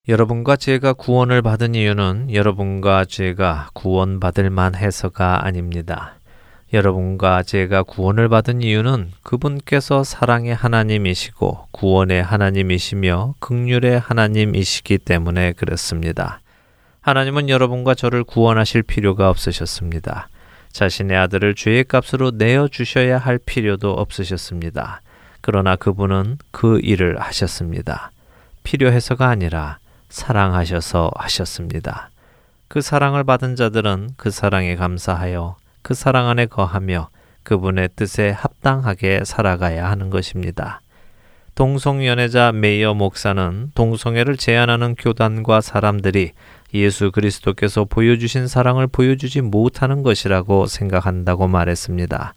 여러분과 제가 구원을 받은 이유는 여러분과 제가 구원받을 만해서가 아닙니다. 여러분과 제가 구원을 받은 이유는 그분께서 사랑의 하나님이시고 구원의 하나님이시며 극률의 하나님이시기 때문에 그렇습니다. 하나님은 여러분과 저를 구원하실 필요가 없으셨습니다. 자신의 아들을 죄의 값으로 내어 주셔야 할 필요도 없으셨습니다. 그러나 그분은 그 일을 하셨습니다. 필요해서가 아니라 사랑하셔서 하셨습니다. 그 사랑을 받은 자들은 그 사랑에 감사하여 그 사랑 안에 거하며 그분의 뜻에 합당하게 살아가야 하는 것입니다. 동성연애자 메이어 목사는 동성애를 제안하는 교단과 사람들이 예수 그리스도께서 보여주신 사랑을 보여주지 못하는 것이라고 생각한다고 말했습니다.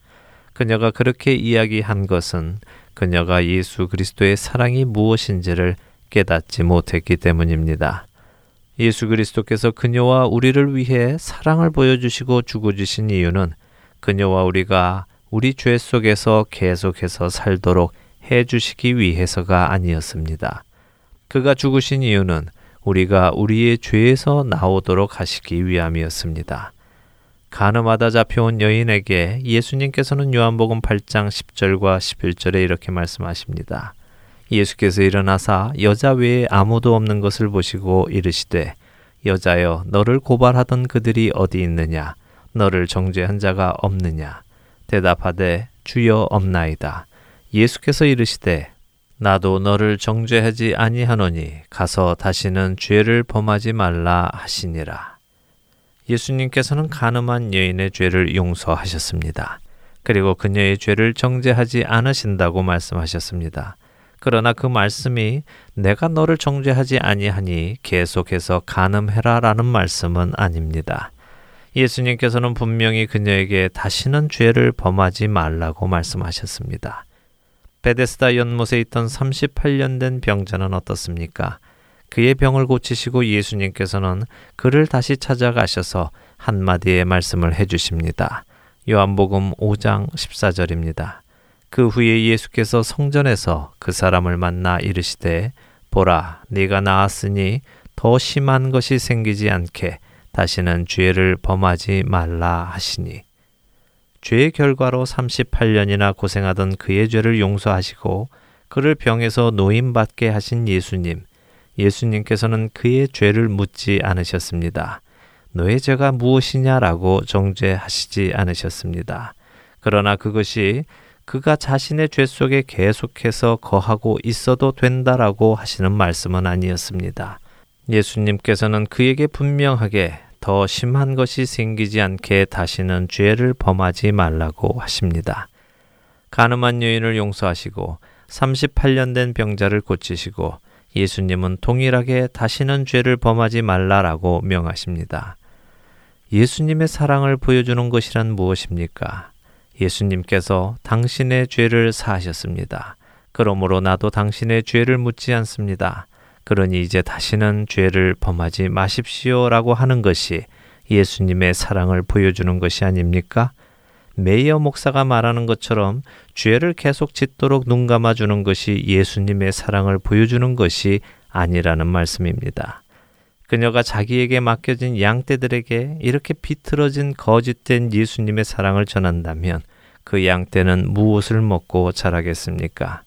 그녀가 그렇게 이야기한 것은 그녀가 예수 그리스도의 사랑이 무엇인지를 깨닫지 못했기 때문입니다. 예수 그리스도께서 그녀와 우리를 위해 사랑을 보여주시고 죽어주신 이유는 그녀와 우리가 우리 죄 속에서 계속해서 살도록 해주시기 위해서가 아니었습니다. 그가 죽으신 이유는 우리가 우리의 죄에서 나오도록 하시기 위함이었습니다. 가늠하다 잡혀온 여인에게 예수님께서는 요한복음 8장 10절과 11절에 이렇게 말씀하십니다. 예수께서 일어나사 여자 외에 아무도 없는 것을 보시고 이르시되 여자여 너를 고발하던 그들이 어디 있느냐 너를 정죄한 자가 없느냐 대답하되 주여 없나이다 예수께서 이르시되 나도 너를 정죄하지 아니하노니 가서 다시는 죄를 범하지 말라 하시니라 예수님께서는 가늠한 여인의 죄를 용서하셨습니다. 그리고 그녀의 죄를 정죄하지 않으신다고 말씀하셨습니다. 그러나 그 말씀이 내가 너를 정죄하지 아니하니 계속해서 간음해라라는 말씀은 아닙니다. 예수님께서는 분명히 그녀에게 다시는 죄를 범하지 말라고 말씀하셨습니다. 베데스다 연못에 있던 38년 된 병자는 어떻습니까? 그의 병을 고치시고 예수님께서는 그를 다시 찾아가셔서 한마디의 말씀을 해주십니다. 요한복음 5장 14절입니다. 그 후에 예수께서 성전에서 그 사람을 만나 이르시되 보라 네가 나았으니 더 심한 것이 생기지 않게 다시는 죄를 범하지 말라 하시니 죄의 결과로 38년이나 고생하던 그의 죄를 용서하시고 그를 병에서 노임받게 하신 예수님 예수님께서는 그의 죄를 묻지 않으셨습니다. 너의 죄가 무엇이냐라고 정죄하시지 않으셨습니다. 그러나 그것이 그가 자신의 죄 속에 계속해서 거하고 있어도 된다라고 하시는 말씀은 아니었습니다. 예수님께서는 그에게 분명하게 더 심한 것이 생기지 않게 다시는 죄를 범하지 말라고 하십니다. 가늠한 여인을 용서하시고 38년 된 병자를 고치시고 예수님은 동일하게 다시는 죄를 범하지 말라라고 명하십니다. 예수님의 사랑을 보여주는 것이란 무엇입니까? 예수님께서 당신의 죄를 사하셨습니다. 그러므로 나도 당신의 죄를 묻지 않습니다. 그러니 이제 다시는 죄를 범하지 마십시오 라고 하는 것이 예수님의 사랑을 보여주는 것이 아닙니까? 메이어 목사가 말하는 것처럼 죄를 계속 짓도록 눈 감아주는 것이 예수님의 사랑을 보여주는 것이 아니라는 말씀입니다. 그녀가 자기에게 맡겨진 양떼들에게 이렇게 비틀어진 거짓된 예수님의 사랑을 전한다면 그 양떼는 무엇을 먹고 자라겠습니까?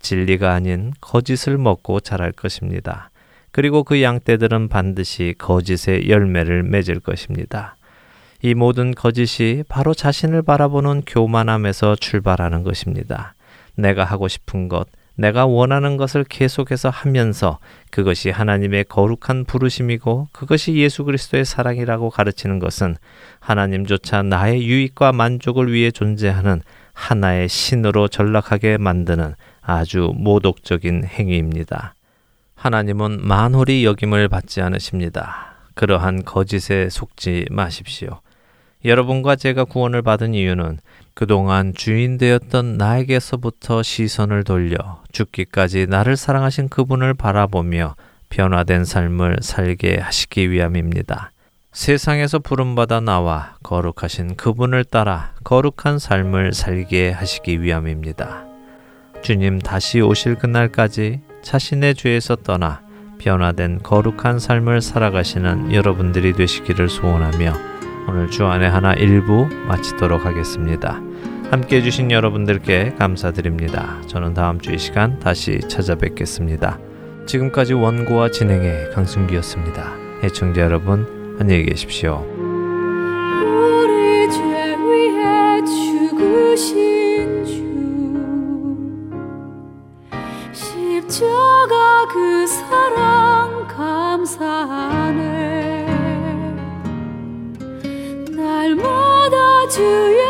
진리가 아닌 거짓을 먹고 자랄 것입니다. 그리고 그 양떼들은 반드시 거짓의 열매를 맺을 것입니다. 이 모든 거짓이 바로 자신을 바라보는 교만함에서 출발하는 것입니다. 내가 하고 싶은 것, 내가 원하는 것을 계속해서 하면서 그것이 하나님의 거룩한 부르심이고 그것이 예수 그리스도의 사랑이라고 가르치는 것은 하나님조차 나의 유익과 만족을 위해 존재하는 하나의 신으로 전락하게 만드는 아주 모독적인 행위입니다. 하나님은 만홀히 여김을 받지 않으십니다. 그러한 거짓에 속지 마십시오. 여러분과 제가 구원을 받은 이유는 그동안 주인 되었던 나에게서부터 시선을 돌려 죽기까지 나를 사랑하신 그분을 바라보며 변화된 삶을 살게 하시기 위함입니다. 세상에서 부름받아 나와 거룩하신 그분을 따라 거룩한 삶을 살게 하시기 위함입니다. 주님 다시 오실 그날까지 자신의 죄에서 떠나 변화된 거룩한 삶을 살아가시는 여러분들이 되시기를 소원하며 오늘 주안의 하나 일부 마치도록 하겠습니다. 함께 해주신 여러분들께 감사드립니다. 저는 다음 주 이 시간 다시 찾아뵙겠습니다. 지금까지 원고와 진행의 강순기였습니다. 애청자 여러분, 안녕히 계십시오. 우리 죄 위해 죽으신 주 십자가 그 사랑 감사하리 mother to you